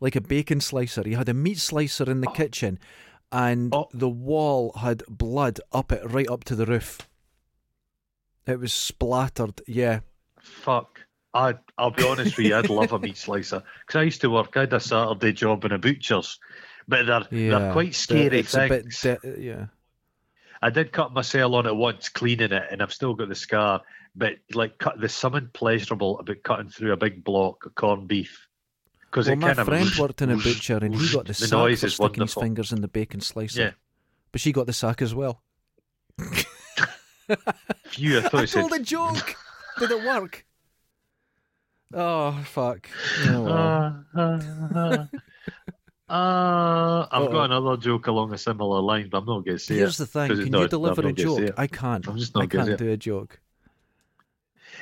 [SPEAKER 1] like a bacon slicer. He had a meat slicer in the
[SPEAKER 2] Oh.
[SPEAKER 1] kitchen, and
[SPEAKER 2] Oh.
[SPEAKER 1] the wall had blood up it right up to the roof. It was splattered. Yeah,
[SPEAKER 2] Fuck. I, I'll be honest with you, I'd love a meat slicer. Because I used to work, I had a Saturday job in a butcher's. But they're,
[SPEAKER 1] yeah.
[SPEAKER 2] they're quite scary
[SPEAKER 1] it's a bit
[SPEAKER 2] things.
[SPEAKER 1] de- yeah.
[SPEAKER 2] I did cut myself on it once, cleaning it, and I've still got the scar. But like, cut, there's something pleasurable about cutting through a big block of corned beef. Because
[SPEAKER 1] Well, my friend worked in a butcher, and he got the,
[SPEAKER 2] the
[SPEAKER 1] sack
[SPEAKER 2] noise
[SPEAKER 1] for
[SPEAKER 2] is
[SPEAKER 1] sticking his fingers in the bacon slicer.
[SPEAKER 2] Yeah.
[SPEAKER 1] but she got the sack as well.
[SPEAKER 2] Phew, I thought
[SPEAKER 1] I
[SPEAKER 2] said
[SPEAKER 1] told a joke. Did it work? Oh fuck! Oh, well.
[SPEAKER 2] Uh, uh, uh, I've got another joke along a similar line, but I'm not going to say
[SPEAKER 1] Here's
[SPEAKER 2] it.
[SPEAKER 1] Here's the thing: can
[SPEAKER 2] not-
[SPEAKER 1] you deliver a joke? I can't.
[SPEAKER 2] I'm just
[SPEAKER 1] I
[SPEAKER 2] not going
[SPEAKER 1] can't do a joke.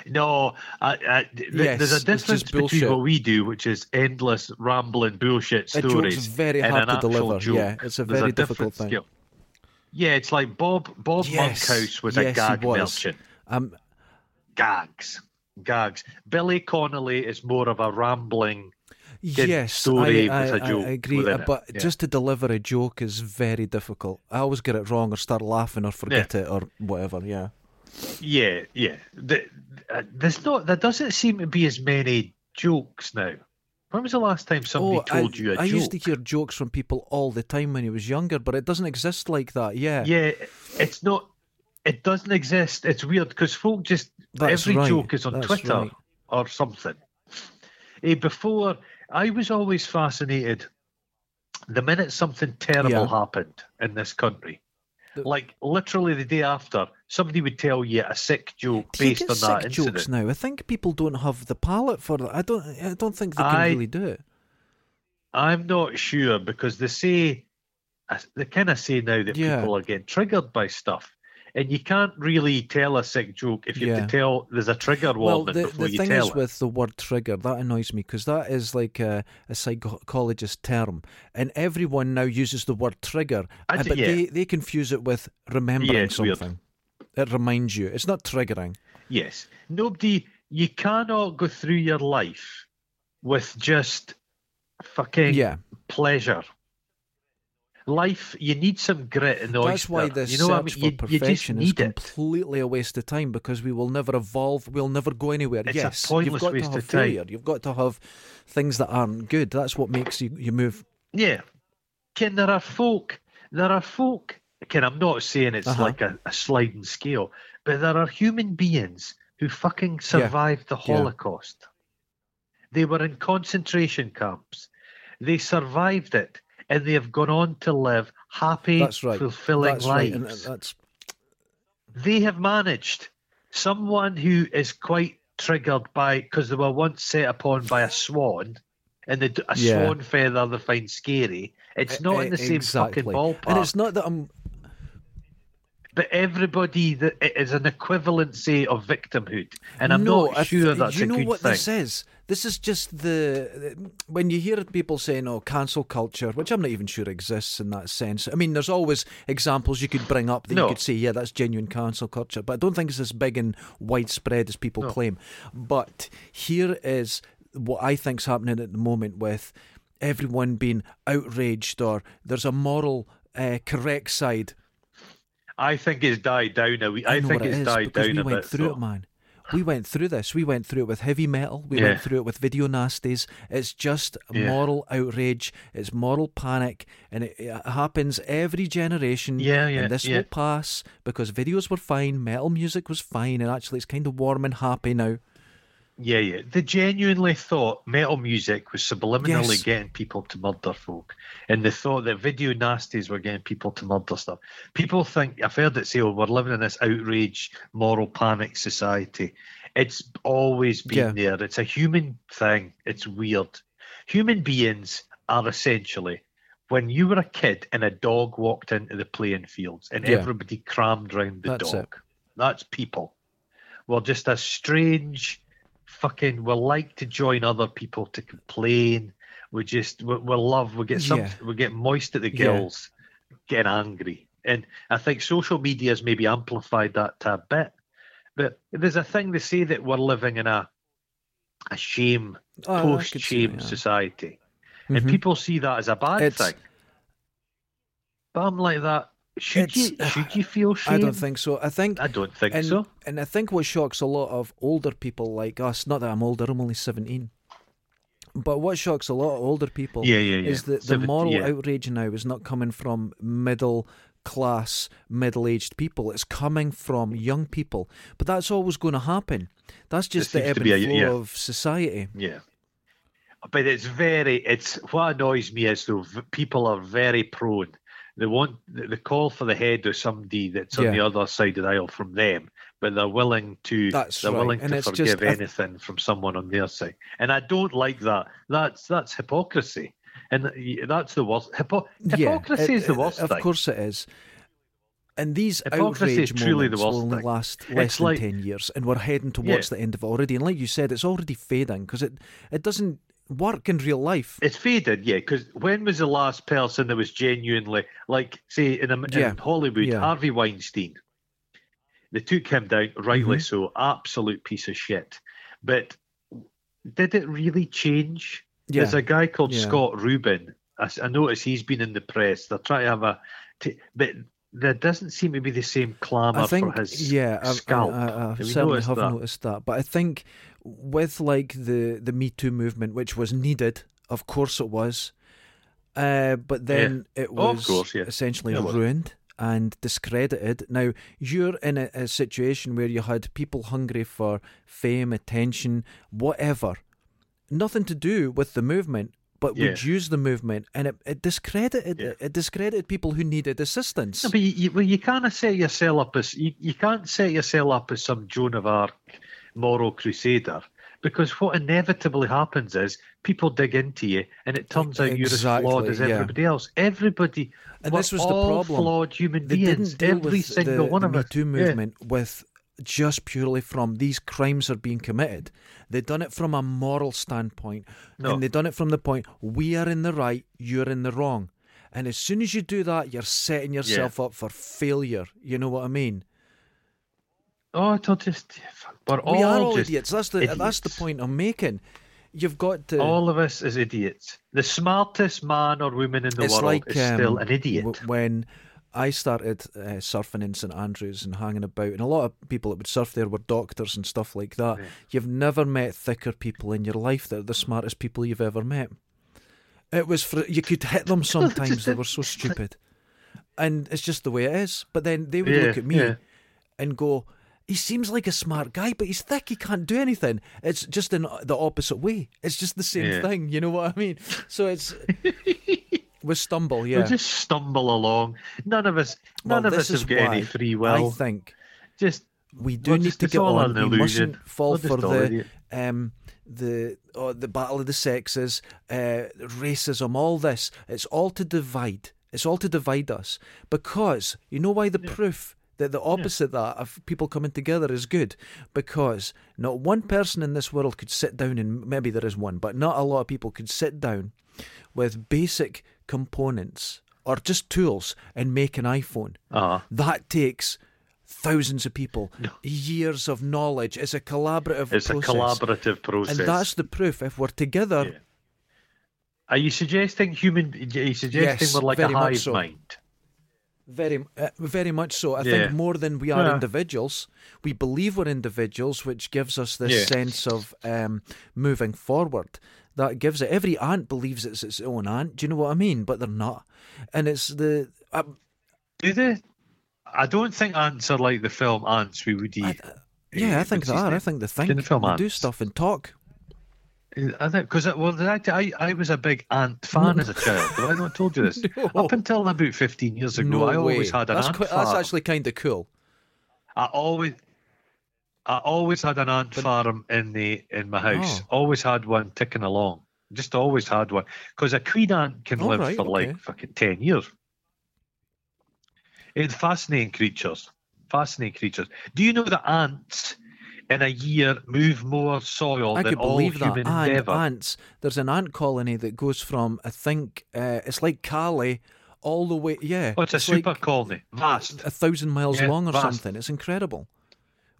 [SPEAKER 2] No, I, I, th-
[SPEAKER 1] Yes,
[SPEAKER 2] there's a difference between what we do, which is endless rambling bullshit stories.
[SPEAKER 1] very
[SPEAKER 2] and
[SPEAKER 1] hard
[SPEAKER 2] an
[SPEAKER 1] to deliver.
[SPEAKER 2] joke.
[SPEAKER 1] Yeah, it's a
[SPEAKER 2] There's
[SPEAKER 1] very
[SPEAKER 2] a
[SPEAKER 1] difficult thing.
[SPEAKER 2] skill. Yeah, it's like Bob Bob
[SPEAKER 1] Yes,
[SPEAKER 2] Monkhouse was
[SPEAKER 1] yes,
[SPEAKER 2] a gag
[SPEAKER 1] was.
[SPEAKER 2] merchant.
[SPEAKER 1] Um,
[SPEAKER 2] Gags, gags. Billy Connolly is more of a rambling.
[SPEAKER 1] Yes,
[SPEAKER 2] story
[SPEAKER 1] I,
[SPEAKER 2] with
[SPEAKER 1] I,
[SPEAKER 2] a joke
[SPEAKER 1] I agree. uh, But
[SPEAKER 2] yeah.
[SPEAKER 1] just to deliver a joke is very difficult. I always get it wrong or start laughing or forget it or whatever. Yeah.
[SPEAKER 2] Yeah, yeah. The, uh, there's not. There doesn't seem to be as many jokes now. When was the last time somebody
[SPEAKER 1] oh,
[SPEAKER 2] told
[SPEAKER 1] I,
[SPEAKER 2] you a
[SPEAKER 1] I
[SPEAKER 2] joke?
[SPEAKER 1] I used to hear jokes from people all the time when he was younger, but it doesn't exist like that. Yeah.
[SPEAKER 2] Yeah, it's not. It doesn't exist. It's weird because folk just
[SPEAKER 1] That's
[SPEAKER 2] every
[SPEAKER 1] right,
[SPEAKER 2] joke is on
[SPEAKER 1] that's
[SPEAKER 2] Twitter
[SPEAKER 1] right.
[SPEAKER 2] or something. Eh, before, I was always fascinated. The minute something terrible
[SPEAKER 1] Yeah.
[SPEAKER 2] happened in this country,
[SPEAKER 1] The-
[SPEAKER 2] like literally the day after, somebody would tell you a sick joke
[SPEAKER 1] Do
[SPEAKER 2] based on that incident.
[SPEAKER 1] jokes now? I think people don't have the palate for that. I don't. I don't think they can
[SPEAKER 2] I-
[SPEAKER 1] really do it.
[SPEAKER 2] I'm not sure because they say they kind of say now that
[SPEAKER 1] Yeah.
[SPEAKER 2] people are getting triggered by stuff, and you can't really tell a sick joke if you have to tell there's a trigger warning Well,
[SPEAKER 1] the,
[SPEAKER 2] before
[SPEAKER 1] the
[SPEAKER 2] you
[SPEAKER 1] thing is with the word trigger, that annoys me because that is like a, a psychologist term, and everyone now uses the word trigger,
[SPEAKER 2] I
[SPEAKER 1] uh, but
[SPEAKER 2] yeah.
[SPEAKER 1] they, they confuse it with remembering
[SPEAKER 2] weird.
[SPEAKER 1] It reminds you. It's not triggering.
[SPEAKER 2] Yes, nobody. You cannot go through your life with just fucking
[SPEAKER 1] Yeah,
[SPEAKER 2] pleasure. Life, you need some grit in the
[SPEAKER 1] that's why this
[SPEAKER 2] you know what I
[SPEAKER 1] search
[SPEAKER 2] mean?
[SPEAKER 1] for
[SPEAKER 2] You, you
[SPEAKER 1] perfection is
[SPEAKER 2] need it.
[SPEAKER 1] completely a waste of time because we will never evolve. We'll never go anywhere.
[SPEAKER 2] It's a
[SPEAKER 1] yes, you've got
[SPEAKER 2] waste
[SPEAKER 1] to have
[SPEAKER 2] of time.
[SPEAKER 1] failure. You've got to have things that aren't good. That's what makes you you move.
[SPEAKER 2] Yeah. Ken, there are folk, there are folk, Ken, I'm not saying it's
[SPEAKER 1] Uh-huh.
[SPEAKER 2] like a, a sliding scale, but there are human beings who fucking survived the
[SPEAKER 1] Yeah.
[SPEAKER 2] Holocaust. They were in concentration camps. They survived it. and they have gone on to live happy,
[SPEAKER 1] That's right.
[SPEAKER 2] fulfilling
[SPEAKER 1] That's
[SPEAKER 2] lives.
[SPEAKER 1] right. That's
[SPEAKER 2] They have managed. Someone who is quite triggered by because they were once set upon by a swan, and the, a
[SPEAKER 1] Yeah.
[SPEAKER 2] swan feather they find scary. It's not in the same
[SPEAKER 1] exactly.
[SPEAKER 2] fucking ballpark.
[SPEAKER 1] And it's not that I'm
[SPEAKER 2] but everybody that it is an equivalency of victimhood, and I'm
[SPEAKER 1] no,
[SPEAKER 2] not sure
[SPEAKER 1] th-
[SPEAKER 2] that's
[SPEAKER 1] you
[SPEAKER 2] a
[SPEAKER 1] know
[SPEAKER 2] good
[SPEAKER 1] what
[SPEAKER 2] thing.
[SPEAKER 1] this is. This is just the when you hear people saying, "Oh, cancel culture," which I'm not even sure exists in that sense. I mean, there's always examples you could bring up that
[SPEAKER 2] No.
[SPEAKER 1] you could say, "Yeah, that's genuine cancel culture," but I don't think it's as big and widespread as people
[SPEAKER 2] No.
[SPEAKER 1] claim. But here is what I think's happening at the moment with everyone being outraged, or there's a moral uh, correct side
[SPEAKER 2] I think it's died down a wee. I,
[SPEAKER 1] know
[SPEAKER 2] think
[SPEAKER 1] what it
[SPEAKER 2] it's died down
[SPEAKER 1] we
[SPEAKER 2] a
[SPEAKER 1] went
[SPEAKER 2] bit.
[SPEAKER 1] through
[SPEAKER 2] though.
[SPEAKER 1] it, man. We went through this. We went through it with heavy metal. We
[SPEAKER 2] Yeah.
[SPEAKER 1] went through it with video nasties. It's just
[SPEAKER 2] Yeah.
[SPEAKER 1] moral outrage. It's moral panic, and it, it happens every generation.
[SPEAKER 2] Yeah, yeah,
[SPEAKER 1] And this will pass because videos were fine, metal music was fine, and actually it's kind of warm and happy now.
[SPEAKER 2] Yeah, yeah. They genuinely thought metal music was subliminally
[SPEAKER 1] Yes.
[SPEAKER 2] getting people to murder folk. And they thought that video nasties were getting people to murder stuff. People think, I've heard it say, oh, we're living in this outrage, moral panic society. It's always been there. It's a human thing. It's weird. Human beings are essentially when you were a kid and a dog walked into the playing fields and
[SPEAKER 1] Yeah.
[SPEAKER 2] everybody crammed round the
[SPEAKER 1] That's
[SPEAKER 2] dog.
[SPEAKER 1] it.
[SPEAKER 2] That's people. We're just a strange fucking we like to join other people to complain. We just we, we love we get some
[SPEAKER 1] Yeah.
[SPEAKER 2] we get moist at the
[SPEAKER 1] Yeah.
[SPEAKER 2] gills, getting angry. And I think social media has maybe amplified that to a bit. But there's a thing they say that we're living in a a shame,
[SPEAKER 1] Oh,
[SPEAKER 2] post shame
[SPEAKER 1] yeah.
[SPEAKER 2] society. And
[SPEAKER 1] Mhm.
[SPEAKER 2] people see that as a bad
[SPEAKER 1] It's-
[SPEAKER 2] thing. But I'm like that. Should you should you feel shame?
[SPEAKER 1] I don't think so. I think
[SPEAKER 2] I don't think
[SPEAKER 1] and,
[SPEAKER 2] so.
[SPEAKER 1] And I think what shocks a lot of older people like us, not that I'm older, I'm only 17, but what shocks a lot of older people
[SPEAKER 2] Yeah, yeah, yeah.
[SPEAKER 1] is that the moral
[SPEAKER 2] yeah.
[SPEAKER 1] outrage now is not coming from middle class, middle aged people. It's coming from young people. But that's always going to happen. That's just the ebb and
[SPEAKER 2] be a-
[SPEAKER 1] flow
[SPEAKER 2] yeah.
[SPEAKER 1] of society.
[SPEAKER 2] Yeah. But it's very, it's what annoys me is though, people are very prone. They want, they call for the head of somebody that's on
[SPEAKER 1] Yeah.
[SPEAKER 2] the other side of the aisle from them, but they're willing to,
[SPEAKER 1] That's
[SPEAKER 2] they're
[SPEAKER 1] right,
[SPEAKER 2] willing
[SPEAKER 1] and
[SPEAKER 2] to forgive
[SPEAKER 1] just-
[SPEAKER 2] anything from someone on their side. And I don't like that. That's, that's hypocrisy. And that's the worst. Hypo- hypocrisy
[SPEAKER 1] Yeah,
[SPEAKER 2] is the
[SPEAKER 1] it-
[SPEAKER 2] worst
[SPEAKER 1] Of course it is. And these
[SPEAKER 2] Hypocrisy
[SPEAKER 1] outrage
[SPEAKER 2] is truly the
[SPEAKER 1] moments will only
[SPEAKER 2] thing.
[SPEAKER 1] last less
[SPEAKER 2] It's
[SPEAKER 1] than
[SPEAKER 2] like-
[SPEAKER 1] ten years, and we're heading towards the end of it already. And like you said, it's already fading because it it doesn't work in real life.
[SPEAKER 2] It's faded, yeah. Because when was the last person that was genuinely like, say, in, a,
[SPEAKER 1] Yeah,
[SPEAKER 2] in Hollywood,
[SPEAKER 1] yeah.
[SPEAKER 2] Harvey Weinstein? They took him down, rightly
[SPEAKER 1] Mhm.
[SPEAKER 2] so, absolute piece of shit. But did it really change?
[SPEAKER 1] Yeah,
[SPEAKER 2] There's a guy called. Scott Rudin. I notice he's been in the press. They're trying to have a, t- but there doesn't seem to be the same clamour
[SPEAKER 1] I
[SPEAKER 2] for his
[SPEAKER 1] yeah, I've,
[SPEAKER 2] scalp.
[SPEAKER 1] I, I, I certainly have
[SPEAKER 2] that?
[SPEAKER 1] noticed that. But I think with like the the Me Too movement, which was needed, of course it was, uh, but then it
[SPEAKER 2] Oh,
[SPEAKER 1] was
[SPEAKER 2] course, yeah.
[SPEAKER 1] essentially
[SPEAKER 2] Yeah, it was.
[SPEAKER 1] ruined and discredited. Now you're in a, a situation where you had people hungry for fame, attention, whatever, nothing to do with the movement. But
[SPEAKER 2] Yeah.
[SPEAKER 1] would use the movement, and it, it discredited
[SPEAKER 2] Yeah.
[SPEAKER 1] it discredited people who needed assistance.
[SPEAKER 2] No, but you, you, you can't set yourself up as you, you can't set yourself up as some Joan of Arc moral crusader because what inevitably happens is people dig into you and it turns out you're as flawed as
[SPEAKER 1] yeah.
[SPEAKER 2] everybody else. Everybody,
[SPEAKER 1] And this was the problem.
[SPEAKER 2] flawed human
[SPEAKER 1] they
[SPEAKER 2] beings. Every single
[SPEAKER 1] the,
[SPEAKER 2] one
[SPEAKER 1] the
[SPEAKER 2] of
[SPEAKER 1] Me
[SPEAKER 2] us.
[SPEAKER 1] Too
[SPEAKER 2] Yeah.
[SPEAKER 1] movement with just purely from these crimes are being committed. They've done it from a moral standpoint,
[SPEAKER 2] No.
[SPEAKER 1] and they've done it from the point we are in the right, you're in the wrong. And as soon as you do that, you're setting yourself up for failure. You know what I mean?
[SPEAKER 2] Oh, it's not just we're all,
[SPEAKER 1] we are all
[SPEAKER 2] just
[SPEAKER 1] idiots. That's the that's the point I'm making. You've got to.
[SPEAKER 2] all of us as idiots. The smartest man or woman in the world
[SPEAKER 1] like
[SPEAKER 2] is still
[SPEAKER 1] um,
[SPEAKER 2] an idiot.
[SPEAKER 1] w- when I started uh, surfing in St Andrews and hanging about, and a lot of people that would surf there were doctors and stuff like that.
[SPEAKER 2] Yeah.
[SPEAKER 1] You've never met thicker people in your life that are the smartest people you've ever met. It was for you could hit them sometimes; they were so stupid, and it's just the way it is. But then they would
[SPEAKER 2] Yeah,
[SPEAKER 1] look at me
[SPEAKER 2] yeah.
[SPEAKER 1] and go. He seems like a smart guy, but he's thick. He can't do anything. It's just in the opposite way. It's just the same
[SPEAKER 2] Yeah.
[SPEAKER 1] thing. You know what I mean? So it's We stumble, Yeah, We
[SPEAKER 2] just stumble along. None of us,
[SPEAKER 1] Well,
[SPEAKER 2] none of us have got any free
[SPEAKER 1] I think
[SPEAKER 2] just
[SPEAKER 1] we do need
[SPEAKER 2] just-
[SPEAKER 1] to get
[SPEAKER 2] all
[SPEAKER 1] on.
[SPEAKER 2] an
[SPEAKER 1] We
[SPEAKER 2] illusion.
[SPEAKER 1] mustn't fall for the um the oh, the battle of the sexes, uh, racism, all this. It's all to divide. It's all to divide us because you know why the proof that the opposite that of people coming together is good because not one person in this world could sit down and maybe there is one, but not a lot of people could sit down with basic components or just tools and make an iPhone.
[SPEAKER 2] uh
[SPEAKER 1] That takes thousands of people, years of knowledge. It's a collaborative
[SPEAKER 2] it's a collaborative process.
[SPEAKER 1] And that's the proof. If we're together,
[SPEAKER 2] Yeah. Are you suggesting human? Are you suggesting
[SPEAKER 1] Yes,
[SPEAKER 2] we're like a hive
[SPEAKER 1] so.
[SPEAKER 2] mind?
[SPEAKER 1] Very, uh, very much so. I
[SPEAKER 2] Yeah.
[SPEAKER 1] think more than we are
[SPEAKER 2] Yeah.
[SPEAKER 1] individuals, we believe we're individuals, which gives us this
[SPEAKER 2] Yeah.
[SPEAKER 1] sense of um, moving forward. That gives it. Every ant believes it's its own ant. Do you know what I mean? But they're not. And it's the. Uh,
[SPEAKER 2] Do they? I don't think ants are like the film Ants. We would eat.
[SPEAKER 1] yeah, I think they are. I think they think
[SPEAKER 2] the film
[SPEAKER 1] they do stuff and talk.
[SPEAKER 2] Uh, I think because well, I, I I was a big ant fan as a child. Have I not told you this?
[SPEAKER 1] No.
[SPEAKER 2] Up until about fifteen years ago,
[SPEAKER 1] no
[SPEAKER 2] I always
[SPEAKER 1] way.
[SPEAKER 2] had an
[SPEAKER 1] that's
[SPEAKER 2] ant
[SPEAKER 1] quite,
[SPEAKER 2] farm.
[SPEAKER 1] That's actually kind of cool.
[SPEAKER 2] I always, I always had an ant farm in the in my house.
[SPEAKER 1] Oh.
[SPEAKER 2] Always had one ticking along. Just always had one because a queen ant can live
[SPEAKER 1] right,
[SPEAKER 2] for
[SPEAKER 1] okay.
[SPEAKER 2] like fucking ten years. It's fascinating creatures. Fascinating creatures. Do you know that ants in a year move more soil
[SPEAKER 1] I
[SPEAKER 2] than
[SPEAKER 1] could
[SPEAKER 2] all
[SPEAKER 1] believe that.
[SPEAKER 2] human
[SPEAKER 1] And
[SPEAKER 2] endeavour?
[SPEAKER 1] ants, there's an ant colony that goes from I think uh, it's like Cali all the way. Yeah,
[SPEAKER 2] Oh, it's a
[SPEAKER 1] like
[SPEAKER 2] super colony. Vast.
[SPEAKER 1] a thousand miles
[SPEAKER 2] Yeah,
[SPEAKER 1] long or
[SPEAKER 2] vast.
[SPEAKER 1] something. It's incredible.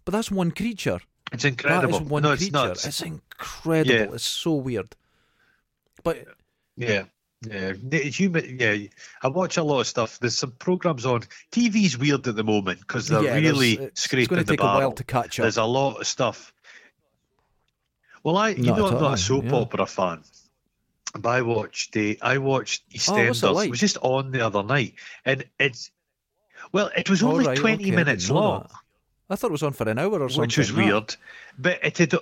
[SPEAKER 1] But that's one creature.
[SPEAKER 2] It's incredible.
[SPEAKER 1] That is one
[SPEAKER 2] no, it's
[SPEAKER 1] creature.
[SPEAKER 2] nuts.
[SPEAKER 1] It's incredible.
[SPEAKER 2] Yeah.
[SPEAKER 1] It's so weird. But
[SPEAKER 2] Yeah. Yeah, human. Yeah, I watch a lot of stuff. There's some programs on. TV's weird at the moment because they're
[SPEAKER 1] yeah,
[SPEAKER 2] really
[SPEAKER 1] it's, it's
[SPEAKER 2] scraping
[SPEAKER 1] going to
[SPEAKER 2] the
[SPEAKER 1] take a while
[SPEAKER 2] barrel.
[SPEAKER 1] to catch up.
[SPEAKER 2] There's a lot of stuff. Well, I you
[SPEAKER 1] Not
[SPEAKER 2] know I'm not a soap
[SPEAKER 1] yeah.
[SPEAKER 2] opera fan, but I watched the I watched
[SPEAKER 1] Oh, it
[SPEAKER 2] EastEnders.
[SPEAKER 1] like?
[SPEAKER 2] It was just on the other night, and it's well, it was only
[SPEAKER 1] right,
[SPEAKER 2] 20
[SPEAKER 1] okay,
[SPEAKER 2] minutes long,
[SPEAKER 1] that. I thought it was on for an hour or something.
[SPEAKER 2] which was weird. But it had.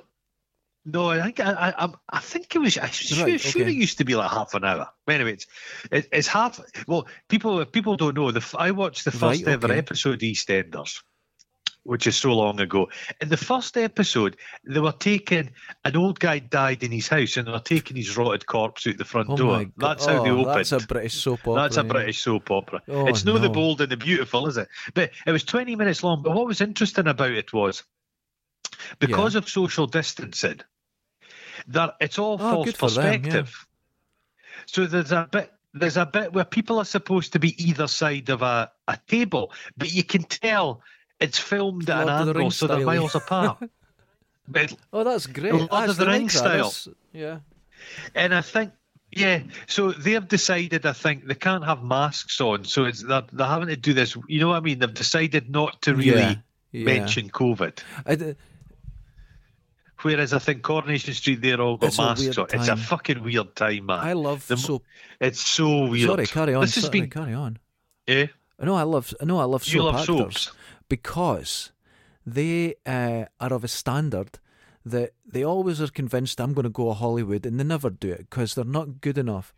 [SPEAKER 2] No, I think I, I, I'm- think it was. I'm sure,
[SPEAKER 1] Right,
[SPEAKER 2] sure
[SPEAKER 1] okay.
[SPEAKER 2] it used to be like half an hour. But anyway, it's, it, it's half. Well, people people don't know. The I watched the first
[SPEAKER 1] Right,
[SPEAKER 2] ever episode of EastEnders, which is so long ago. In the first episode, they were taking an old guy died in his house, and they were taking his rotted corpse out the front
[SPEAKER 1] Oh
[SPEAKER 2] door. That's how they
[SPEAKER 1] Oh,
[SPEAKER 2] opened.
[SPEAKER 1] That's a British soap opera.
[SPEAKER 2] That's a. British soap opera.
[SPEAKER 1] Oh,
[SPEAKER 2] it's no, the bold and the beautiful, is it? But it was 20 minutes long. But what was interesting about it was because of social distancing, that it's all
[SPEAKER 1] Oh,
[SPEAKER 2] false
[SPEAKER 1] for them, yeah.
[SPEAKER 2] perspective. So there's a bit. There's a bit where people are supposed to be either side of a, a table, but you can tell it's filmed at an
[SPEAKER 1] Lord the
[SPEAKER 2] angle,
[SPEAKER 1] Rings
[SPEAKER 2] so they're miles apart. But
[SPEAKER 1] Oh, that's great.
[SPEAKER 2] Lord
[SPEAKER 1] I
[SPEAKER 2] of the Rings style.
[SPEAKER 1] That's- Yeah.
[SPEAKER 2] And I think, yeah, so they've decided, I think, they can't have masks on. So it's they're, they're having to do this. You know what I mean? They've decided not to really
[SPEAKER 1] Yeah, yeah.
[SPEAKER 2] mention COVID.
[SPEAKER 1] I
[SPEAKER 2] Whereas I think Coronation Street, they're all got
[SPEAKER 1] It's a
[SPEAKER 2] masks on. It's a fucking weird time, man.
[SPEAKER 1] I love
[SPEAKER 2] The
[SPEAKER 1] soap.
[SPEAKER 2] it's so weird.
[SPEAKER 1] Sorry, carry on.
[SPEAKER 2] This has been,
[SPEAKER 1] carry on.
[SPEAKER 2] yeah,
[SPEAKER 1] I know I love. I know I love soap
[SPEAKER 2] you love
[SPEAKER 1] actors
[SPEAKER 2] soaps.
[SPEAKER 1] because they uh, are of a standard that they always are convinced I'm going to go to Hollywood and they never do it because they're not good enough.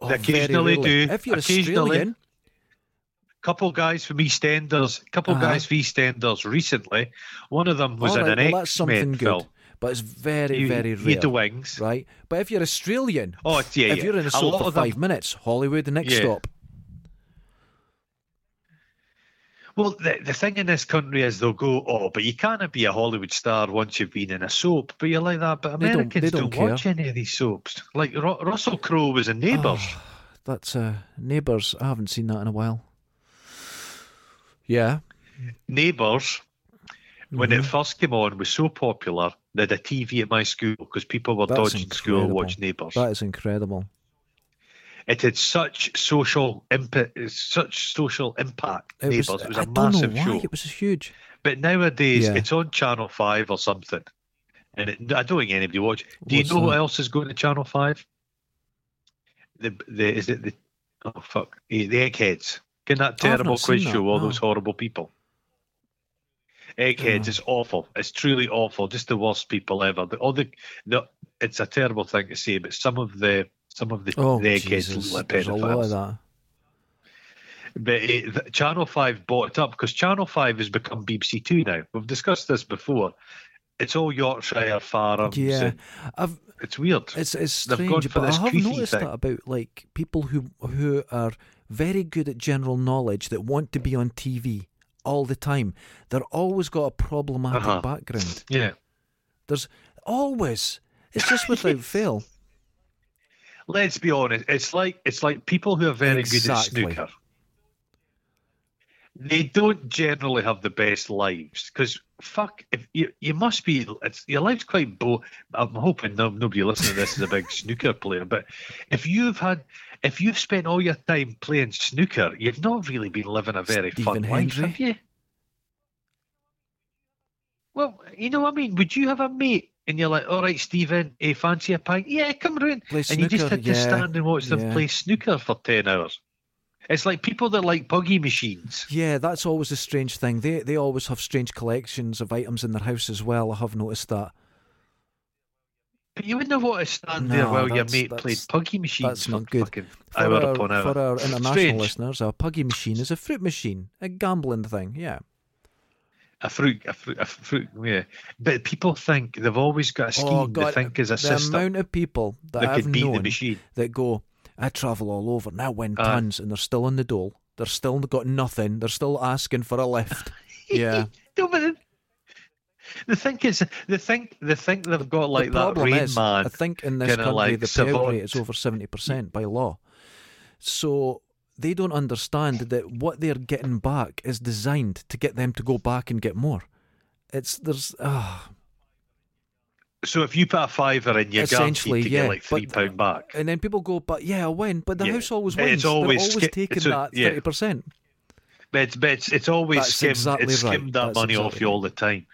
[SPEAKER 1] Oh,
[SPEAKER 2] They occasionally do.
[SPEAKER 1] If you're
[SPEAKER 2] Occasionally.
[SPEAKER 1] Australian,
[SPEAKER 2] Couple guys from EastEnders, couple
[SPEAKER 1] Uh-huh.
[SPEAKER 2] guys from EastEnders recently. One of them was
[SPEAKER 1] all
[SPEAKER 2] in
[SPEAKER 1] right,
[SPEAKER 2] an
[SPEAKER 1] well, that's something
[SPEAKER 2] X-Men
[SPEAKER 1] good,
[SPEAKER 2] film.
[SPEAKER 1] but it's very,
[SPEAKER 2] He-
[SPEAKER 1] very
[SPEAKER 2] had the wings.
[SPEAKER 1] right? But if you're Australian,
[SPEAKER 2] Oh, yeah,
[SPEAKER 1] if
[SPEAKER 2] yeah.
[SPEAKER 1] you're in a soap for
[SPEAKER 2] of them-
[SPEAKER 1] five minutes, Hollywood, the next
[SPEAKER 2] Yeah.
[SPEAKER 1] stop.
[SPEAKER 2] Well, the, the thing in this country is they'll go, oh, but you can't be a Hollywood star once you've been in a soap. But you're like that. But
[SPEAKER 1] They don't-
[SPEAKER 2] Americans
[SPEAKER 1] they don't
[SPEAKER 2] watch any of these soaps. Like Ru- Russell Crowe was in Neighbours.
[SPEAKER 1] Oh, that's uh, Neighbours. I haven't seen that in a while. Yeah.
[SPEAKER 2] Neighbours, when
[SPEAKER 1] Mm-hmm.
[SPEAKER 2] it first came on, was so popular. They had a TV at my school because people were
[SPEAKER 1] That's
[SPEAKER 2] dodging school to watch Neighbours.
[SPEAKER 1] That is incredible.
[SPEAKER 2] It had such social impact. Such social impact.
[SPEAKER 1] It
[SPEAKER 2] Neighbours.
[SPEAKER 1] was,
[SPEAKER 2] it was
[SPEAKER 1] I
[SPEAKER 2] a
[SPEAKER 1] know
[SPEAKER 2] massive show.
[SPEAKER 1] it was huge.
[SPEAKER 2] But nowadays,
[SPEAKER 1] Yeah.
[SPEAKER 2] it's on Channel Five or something. And it, I don't think anybody watch. Do you
[SPEAKER 1] What's
[SPEAKER 2] know what else is going to Channel Five? The the is it the oh fuck eh, the Eggheads? Can that terrible quiz
[SPEAKER 1] that,
[SPEAKER 2] show all
[SPEAKER 1] no.
[SPEAKER 2] those horrible people? Eggheads is awful. It's truly awful. Just the worst people ever. The, all the, the it's a terrible thing to say, but some of the Some of the
[SPEAKER 1] Oh,
[SPEAKER 2] eh,
[SPEAKER 1] the
[SPEAKER 2] eggheads like
[SPEAKER 1] a
[SPEAKER 2] pedophiles. But it, Channel 5 bought it up because Channel 5 has become BBC Two now. We've discussed this before. It's all Yorkshire farms.
[SPEAKER 1] Yeah. I've,
[SPEAKER 2] It's weird.
[SPEAKER 1] It's it's strange,
[SPEAKER 2] for
[SPEAKER 1] but I have noticed
[SPEAKER 2] thing.
[SPEAKER 1] that about like people who who are very good at general knowledge that want to be on TV all the time. They're always got a problematic
[SPEAKER 2] Uh-huh.
[SPEAKER 1] background.
[SPEAKER 2] yeah.
[SPEAKER 1] There's always. It's just without fail.
[SPEAKER 2] Let's be honest. It's like it's like people who are very
[SPEAKER 1] Exactly.
[SPEAKER 2] good at snooker. They don't generally have the best lives because fuck, if you you must be, it's, your life's quite bo. I'm hoping no, nobody listening to this is a big snooker player, but if you've had, if you've spent all your time playing snooker, you've not really been living a very fun
[SPEAKER 1] Stephen
[SPEAKER 2] life, have you? Well, you know, what I mean, would you have a mate and you're like, all right, Stephen, eh, fancy a pint? Yeah, come round.
[SPEAKER 1] Play
[SPEAKER 2] and you just
[SPEAKER 1] snooker,
[SPEAKER 2] had to stand and watch them
[SPEAKER 1] yeah.
[SPEAKER 2] play snooker for 10 hours. It's like people that like puggy machines.
[SPEAKER 1] Yeah, that's always a strange thing. They they always have strange collections of items in their house as well. I have noticed that.
[SPEAKER 2] But you wouldn't want to stand there
[SPEAKER 1] No,
[SPEAKER 2] while your mate played puggy machines
[SPEAKER 1] that's not good. For
[SPEAKER 2] hour
[SPEAKER 1] our,
[SPEAKER 2] upon hour.
[SPEAKER 1] for our international
[SPEAKER 2] Strange.
[SPEAKER 1] listeners, a puggy machine is a fruit machine, a gambling thing. Yeah.
[SPEAKER 2] A fruit, a fruit, a fruit, yeah. But people think they've always got a oh, scheme.
[SPEAKER 1] Oh
[SPEAKER 2] they think is a
[SPEAKER 1] the
[SPEAKER 2] system
[SPEAKER 1] amount of people that I've
[SPEAKER 2] the
[SPEAKER 1] known
[SPEAKER 2] machine.
[SPEAKER 1] that go, I travel all over and I win
[SPEAKER 2] Aye.
[SPEAKER 1] tons, and they're still on the dole. They're still got nothing. They're still asking for a lift. yeah.
[SPEAKER 2] No, but the- they think it's they think they think they've got like
[SPEAKER 1] the
[SPEAKER 2] that rain
[SPEAKER 1] is,
[SPEAKER 2] man.
[SPEAKER 1] I think in this country
[SPEAKER 2] like
[SPEAKER 1] the
[SPEAKER 2] savant.
[SPEAKER 1] rate is over seventy percent by law. So they don't understand that what they're getting back is designed to get them to go back and get more. It's there's ah,
[SPEAKER 2] So if you put a fiver in, you're guaranteed to
[SPEAKER 1] yeah,
[SPEAKER 2] get like three pound back.
[SPEAKER 1] and then people go, but yeah, I win. But the
[SPEAKER 2] Yeah.
[SPEAKER 1] house always wins.
[SPEAKER 2] It's always
[SPEAKER 1] they're always
[SPEAKER 2] ski-
[SPEAKER 1] taking
[SPEAKER 2] a-
[SPEAKER 1] that
[SPEAKER 2] yeah.
[SPEAKER 1] thirty percent.
[SPEAKER 2] But it's, but it's, it's always
[SPEAKER 1] That's
[SPEAKER 2] skimmed,
[SPEAKER 1] exactly
[SPEAKER 2] it's
[SPEAKER 1] right.
[SPEAKER 2] skimmed that
[SPEAKER 1] That's
[SPEAKER 2] money off
[SPEAKER 1] exactly
[SPEAKER 2] you all the time.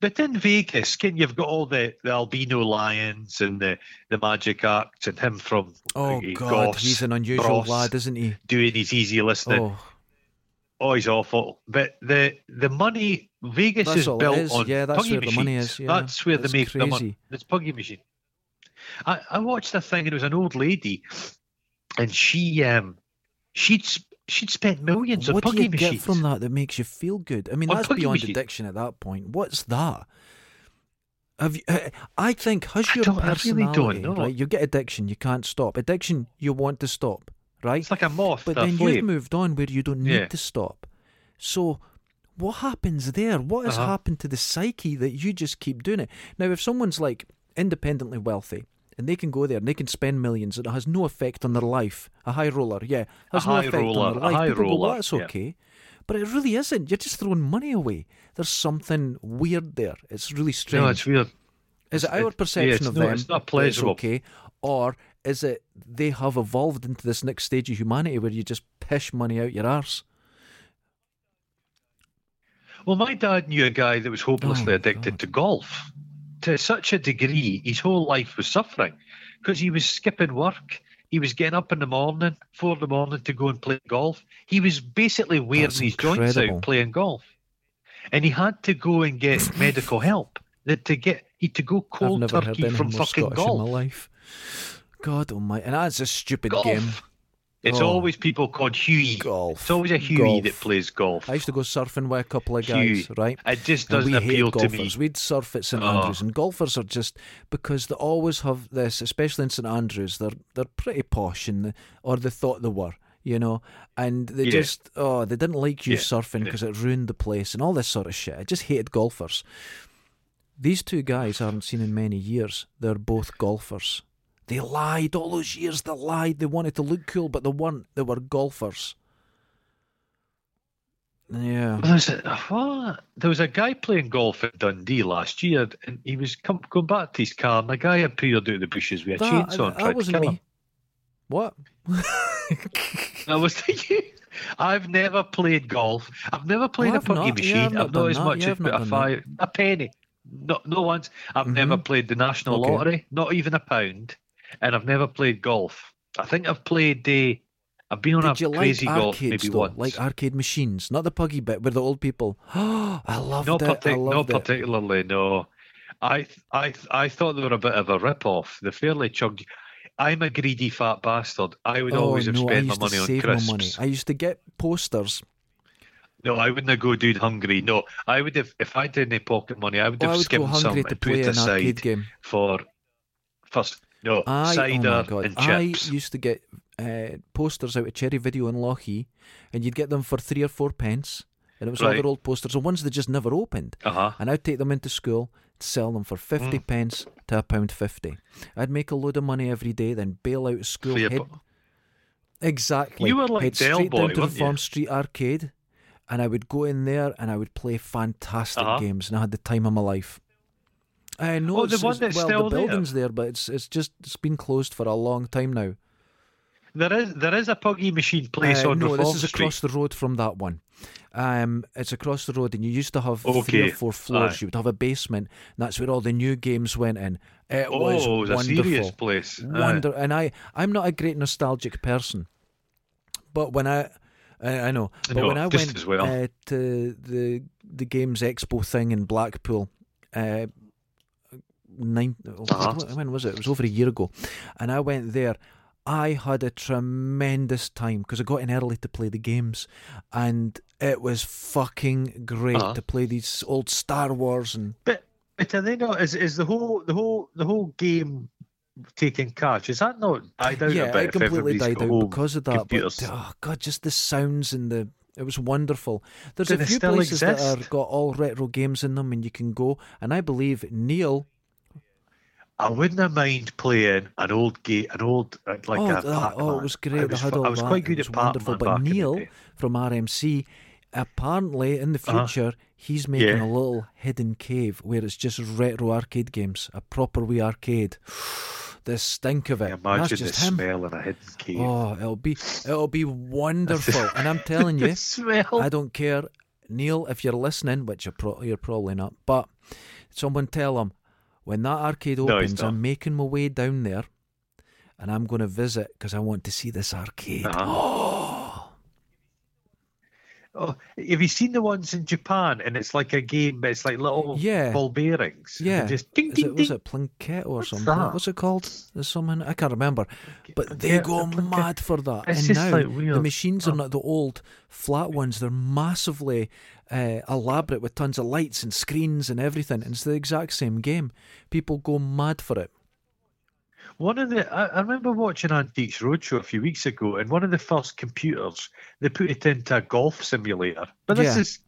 [SPEAKER 2] But in Vegas, skin, you've got all the, the albino lions and the, the magic acts and him from
[SPEAKER 1] Oh
[SPEAKER 2] uh,
[SPEAKER 1] God,
[SPEAKER 2] Goss,
[SPEAKER 1] he's an unusual
[SPEAKER 2] Ross,
[SPEAKER 1] lad, isn't he?
[SPEAKER 2] doing his easy listening. Oh.
[SPEAKER 1] Oh,
[SPEAKER 2] he's awful. But the the money Vegas
[SPEAKER 1] That's
[SPEAKER 2] is built
[SPEAKER 1] is.
[SPEAKER 2] on
[SPEAKER 1] Yeah, that's where the money is, yeah.
[SPEAKER 2] That's where they make the money.
[SPEAKER 1] crazy.
[SPEAKER 2] It's puggy machine. I, I watched a thing and it was an old lady, and she um she'd she'd spent millions
[SPEAKER 1] what
[SPEAKER 2] on
[SPEAKER 1] do
[SPEAKER 2] puggy
[SPEAKER 1] you get from that that makes you feel good? I mean,
[SPEAKER 2] On
[SPEAKER 1] that's beyond
[SPEAKER 2] machine.
[SPEAKER 1] addiction at that point. What's that? Have you, uh, I think has
[SPEAKER 2] I
[SPEAKER 1] your
[SPEAKER 2] really
[SPEAKER 1] personality
[SPEAKER 2] know.
[SPEAKER 1] right? You get addiction, you can't stop. Addiction, you want to stop, right?
[SPEAKER 2] It's like a moth
[SPEAKER 1] But then
[SPEAKER 2] flame.
[SPEAKER 1] you've moved on where you don't need
[SPEAKER 2] Yeah.
[SPEAKER 1] to stop. So, what happens there? What has
[SPEAKER 2] Uh-huh.
[SPEAKER 1] happened to the psyche that you just keep doing it? Now, if someone's like independently wealthy and they can go there and they can spend millions and it has no effect on their life, a high roller, yeah, has
[SPEAKER 2] A
[SPEAKER 1] no effect
[SPEAKER 2] roller,
[SPEAKER 1] on their
[SPEAKER 2] a
[SPEAKER 1] life.
[SPEAKER 2] high
[SPEAKER 1] People go,
[SPEAKER 2] roller,
[SPEAKER 1] well, that's
[SPEAKER 2] yeah.
[SPEAKER 1] okay. But it really isn't. You're just throwing money away. There's something weird there. It's really strange.
[SPEAKER 2] no, it's weird.
[SPEAKER 1] Is it our
[SPEAKER 2] it's-
[SPEAKER 1] perception
[SPEAKER 2] yeah, it's
[SPEAKER 1] of
[SPEAKER 2] not-
[SPEAKER 1] them
[SPEAKER 2] it's not pleasurable.
[SPEAKER 1] okay, or is it they have evolved into this next stage of humanity where you just pish money out your arse?
[SPEAKER 2] Well, my dad knew a guy that was hopelessly
[SPEAKER 1] Oh,
[SPEAKER 2] addicted
[SPEAKER 1] God.
[SPEAKER 2] to golf to such a degree, his whole life was suffering because he was skipping work. He was getting up in the morning, four in the morning, to go and play golf. He was basically wearing
[SPEAKER 1] That's
[SPEAKER 2] his joints out playing golf, and he had to go and get medical help. That to get he to go cold turkey from fucking
[SPEAKER 1] Scottish in
[SPEAKER 2] golf.
[SPEAKER 1] God almighty, and that's a stupid
[SPEAKER 2] Golf.
[SPEAKER 1] game.
[SPEAKER 2] It's
[SPEAKER 1] Oh.
[SPEAKER 2] always people called Huey.
[SPEAKER 1] Golf.
[SPEAKER 2] It's always a Huey
[SPEAKER 1] Golf.
[SPEAKER 2] that plays golf.
[SPEAKER 1] I used to go surfing with a couple of guys,
[SPEAKER 2] Huey.
[SPEAKER 1] right?
[SPEAKER 2] It just doesn't
[SPEAKER 1] we
[SPEAKER 2] appeal
[SPEAKER 1] hate
[SPEAKER 2] to me.
[SPEAKER 1] golfers. We'd surf at St
[SPEAKER 2] Oh.
[SPEAKER 1] Andrews, and golfers are just because they always have this, especially in St Andrews. They're they're pretty posh, and the, or they thought they were, you know, and they
[SPEAKER 2] Yeah.
[SPEAKER 1] just oh they didn't like you
[SPEAKER 2] Yeah,
[SPEAKER 1] surfing
[SPEAKER 2] yeah.
[SPEAKER 1] because it ruined the place and all this sort of shit. I just hated golfers. These two guys I haven't seen in many years. They're both golfers. They lied all those years. They lied. They wanted to look cool, but they weren't. They were golfers. Yeah.
[SPEAKER 2] Well, There's a, what? There was a guy playing golf at Dundee last year, and he was come, going back to his car, and a guy appeared out of the bushes with a
[SPEAKER 1] That,
[SPEAKER 2] chainsaw and tried to kill
[SPEAKER 1] me.
[SPEAKER 2] him.
[SPEAKER 1] What?
[SPEAKER 2] That was you. I've never played golf. I've never played
[SPEAKER 1] Oh,
[SPEAKER 2] a puggy
[SPEAKER 1] not. Yeah,
[SPEAKER 2] machine.
[SPEAKER 1] I've not
[SPEAKER 2] I've not as
[SPEAKER 1] that.
[SPEAKER 2] much
[SPEAKER 1] Yeah,
[SPEAKER 2] as put a five, a penny. No, no once. I've never
[SPEAKER 1] Mhm.
[SPEAKER 2] played the national
[SPEAKER 1] Okay.
[SPEAKER 2] lottery, not even a pound, and I've never played golf. I think I've played. Uh, I've been on
[SPEAKER 1] Did you
[SPEAKER 2] a crazy
[SPEAKER 1] like
[SPEAKER 2] golf
[SPEAKER 1] arcades
[SPEAKER 2] maybe
[SPEAKER 1] though?
[SPEAKER 2] once.
[SPEAKER 1] Like arcade machines, not the puggy bit where the old people. I loved
[SPEAKER 2] not
[SPEAKER 1] it. I
[SPEAKER 2] partic- not
[SPEAKER 1] loved it.
[SPEAKER 2] particularly. No, I I I thought they were a bit of a rip off. The fairly chugged. I'm a greedy fat bastard. I would
[SPEAKER 1] oh
[SPEAKER 2] always have
[SPEAKER 1] no,
[SPEAKER 2] spent my money on
[SPEAKER 1] my money.
[SPEAKER 2] crisps.
[SPEAKER 1] I used to get posters.
[SPEAKER 2] No, I wouldn't have go dude hungry. No, I would have if I didn't have pocket money. I would
[SPEAKER 1] Oh,
[SPEAKER 2] have
[SPEAKER 1] I would
[SPEAKER 2] skimmed some and
[SPEAKER 1] to
[SPEAKER 2] put
[SPEAKER 1] play
[SPEAKER 2] it aside for first. No
[SPEAKER 1] I,
[SPEAKER 2] cider
[SPEAKER 1] oh my God.
[SPEAKER 2] and
[SPEAKER 1] I used to get uh, posters out of Cherry Video in Lochee, and you'd get them for three or four pence, and it was all
[SPEAKER 2] Right.
[SPEAKER 1] their old posters, the ones that just never opened.
[SPEAKER 2] Uh huh.
[SPEAKER 1] And I'd take them into school, sell them for fifty
[SPEAKER 2] Mm.
[SPEAKER 1] pence to a pound fifty. I'd make a load of money every day, then bail out of school. Head,
[SPEAKER 2] po-
[SPEAKER 1] exactly.
[SPEAKER 2] You were like
[SPEAKER 1] head
[SPEAKER 2] Del
[SPEAKER 1] straight
[SPEAKER 2] Boy,
[SPEAKER 1] down to the
[SPEAKER 2] you?
[SPEAKER 1] Farm Street Arcade, and I would go in there and I would play fantastic
[SPEAKER 2] Uh-huh.
[SPEAKER 1] games, and I had the time of my life. I know
[SPEAKER 2] Oh, the one that's
[SPEAKER 1] well,
[SPEAKER 2] still
[SPEAKER 1] the building's there, but it's it's just it's been closed for a long time now.
[SPEAKER 2] There is there is a puggy machine place
[SPEAKER 1] Uh,
[SPEAKER 2] on
[SPEAKER 1] no,
[SPEAKER 2] Reform
[SPEAKER 1] this is
[SPEAKER 2] Street.
[SPEAKER 1] across the road from that one. Um, it's across the road, and you used to have three or four floors.
[SPEAKER 2] aye.
[SPEAKER 1] You would have a basement, and that's where all the new games went in. It
[SPEAKER 2] Oh,
[SPEAKER 1] was
[SPEAKER 2] it was a serious place. Aye.
[SPEAKER 1] Wonder, and I, I'm not a great nostalgic person, but when I, I, I know, but
[SPEAKER 2] No,
[SPEAKER 1] when I went
[SPEAKER 2] well.
[SPEAKER 1] uh, to the the Games Expo thing in Blackpool, uh, nine,
[SPEAKER 2] Uh-huh.
[SPEAKER 1] when was it? It was over a year ago, and I went there. I had a tremendous time because I got in early to play the games, and it was fucking great
[SPEAKER 2] Uh-huh.
[SPEAKER 1] to play these old Star Wars and
[SPEAKER 2] But but are they not? Is is the whole the whole the whole game taking cash? Is that not died out
[SPEAKER 1] yeah,
[SPEAKER 2] a bit?
[SPEAKER 1] it completely died out because of that.
[SPEAKER 2] computers?
[SPEAKER 1] But oh god, just the sounds and the it was wonderful. There's
[SPEAKER 2] Do
[SPEAKER 1] a few
[SPEAKER 2] still
[SPEAKER 1] places that
[SPEAKER 2] exist?
[SPEAKER 1] are got all retro games in them, and you can go. And I believe Neil.
[SPEAKER 2] I wouldn't have mind playing an old game, an old uh, like
[SPEAKER 1] oh,
[SPEAKER 2] a
[SPEAKER 1] that-
[SPEAKER 2] Pac-Man.
[SPEAKER 1] oh, it was great.
[SPEAKER 2] I was,
[SPEAKER 1] had
[SPEAKER 2] fu-
[SPEAKER 1] all
[SPEAKER 2] I was
[SPEAKER 1] that.
[SPEAKER 2] quite good
[SPEAKER 1] it
[SPEAKER 2] at
[SPEAKER 1] was wonderful. But
[SPEAKER 2] back in the
[SPEAKER 1] Neil from RMC, apparently in the
[SPEAKER 2] Uh-huh.
[SPEAKER 1] future, he's making
[SPEAKER 2] Yeah.
[SPEAKER 1] a little hidden cave where it's just retro arcade games, a proper wee arcade. the stink of it.
[SPEAKER 2] I
[SPEAKER 1] That's
[SPEAKER 2] imagine the
[SPEAKER 1] him.
[SPEAKER 2] smell in a hidden cave.
[SPEAKER 1] Oh, it'll be it'll be wonderful. and I'm telling you,
[SPEAKER 2] smell.
[SPEAKER 1] I don't care, Neil, if you're listening, which you're, pro- you're probably not, but someone tell him when that arcade opens,
[SPEAKER 2] not.
[SPEAKER 1] I'm making my way down there, and I'm going to visit because I want to see this arcade.
[SPEAKER 2] Uh-huh.
[SPEAKER 1] Oh,
[SPEAKER 2] Oh, have you seen the ones in Japan? And it's like a game, but it's like little
[SPEAKER 1] Yeah.
[SPEAKER 2] ball bearings.
[SPEAKER 1] Yeah.
[SPEAKER 2] just ding, ding,
[SPEAKER 1] it, was it Plinkett or
[SPEAKER 2] What's
[SPEAKER 1] something?
[SPEAKER 2] that?
[SPEAKER 1] What's it called? There's something I can't remember. But they go
[SPEAKER 2] Plinkett.
[SPEAKER 1] mad for that.
[SPEAKER 2] It's
[SPEAKER 1] and
[SPEAKER 2] just
[SPEAKER 1] now
[SPEAKER 2] like
[SPEAKER 1] the machines are
[SPEAKER 2] Oh.
[SPEAKER 1] not the old flat ones. They're massively uh, elaborate with tons of lights and screens and everything. And it's the exact same game. People go mad for it.
[SPEAKER 2] One of the I, I remember watching Antiques Roadshow a few weeks ago, and one of the first computers they put it into a golf simulator. But this
[SPEAKER 1] Yeah.
[SPEAKER 2] is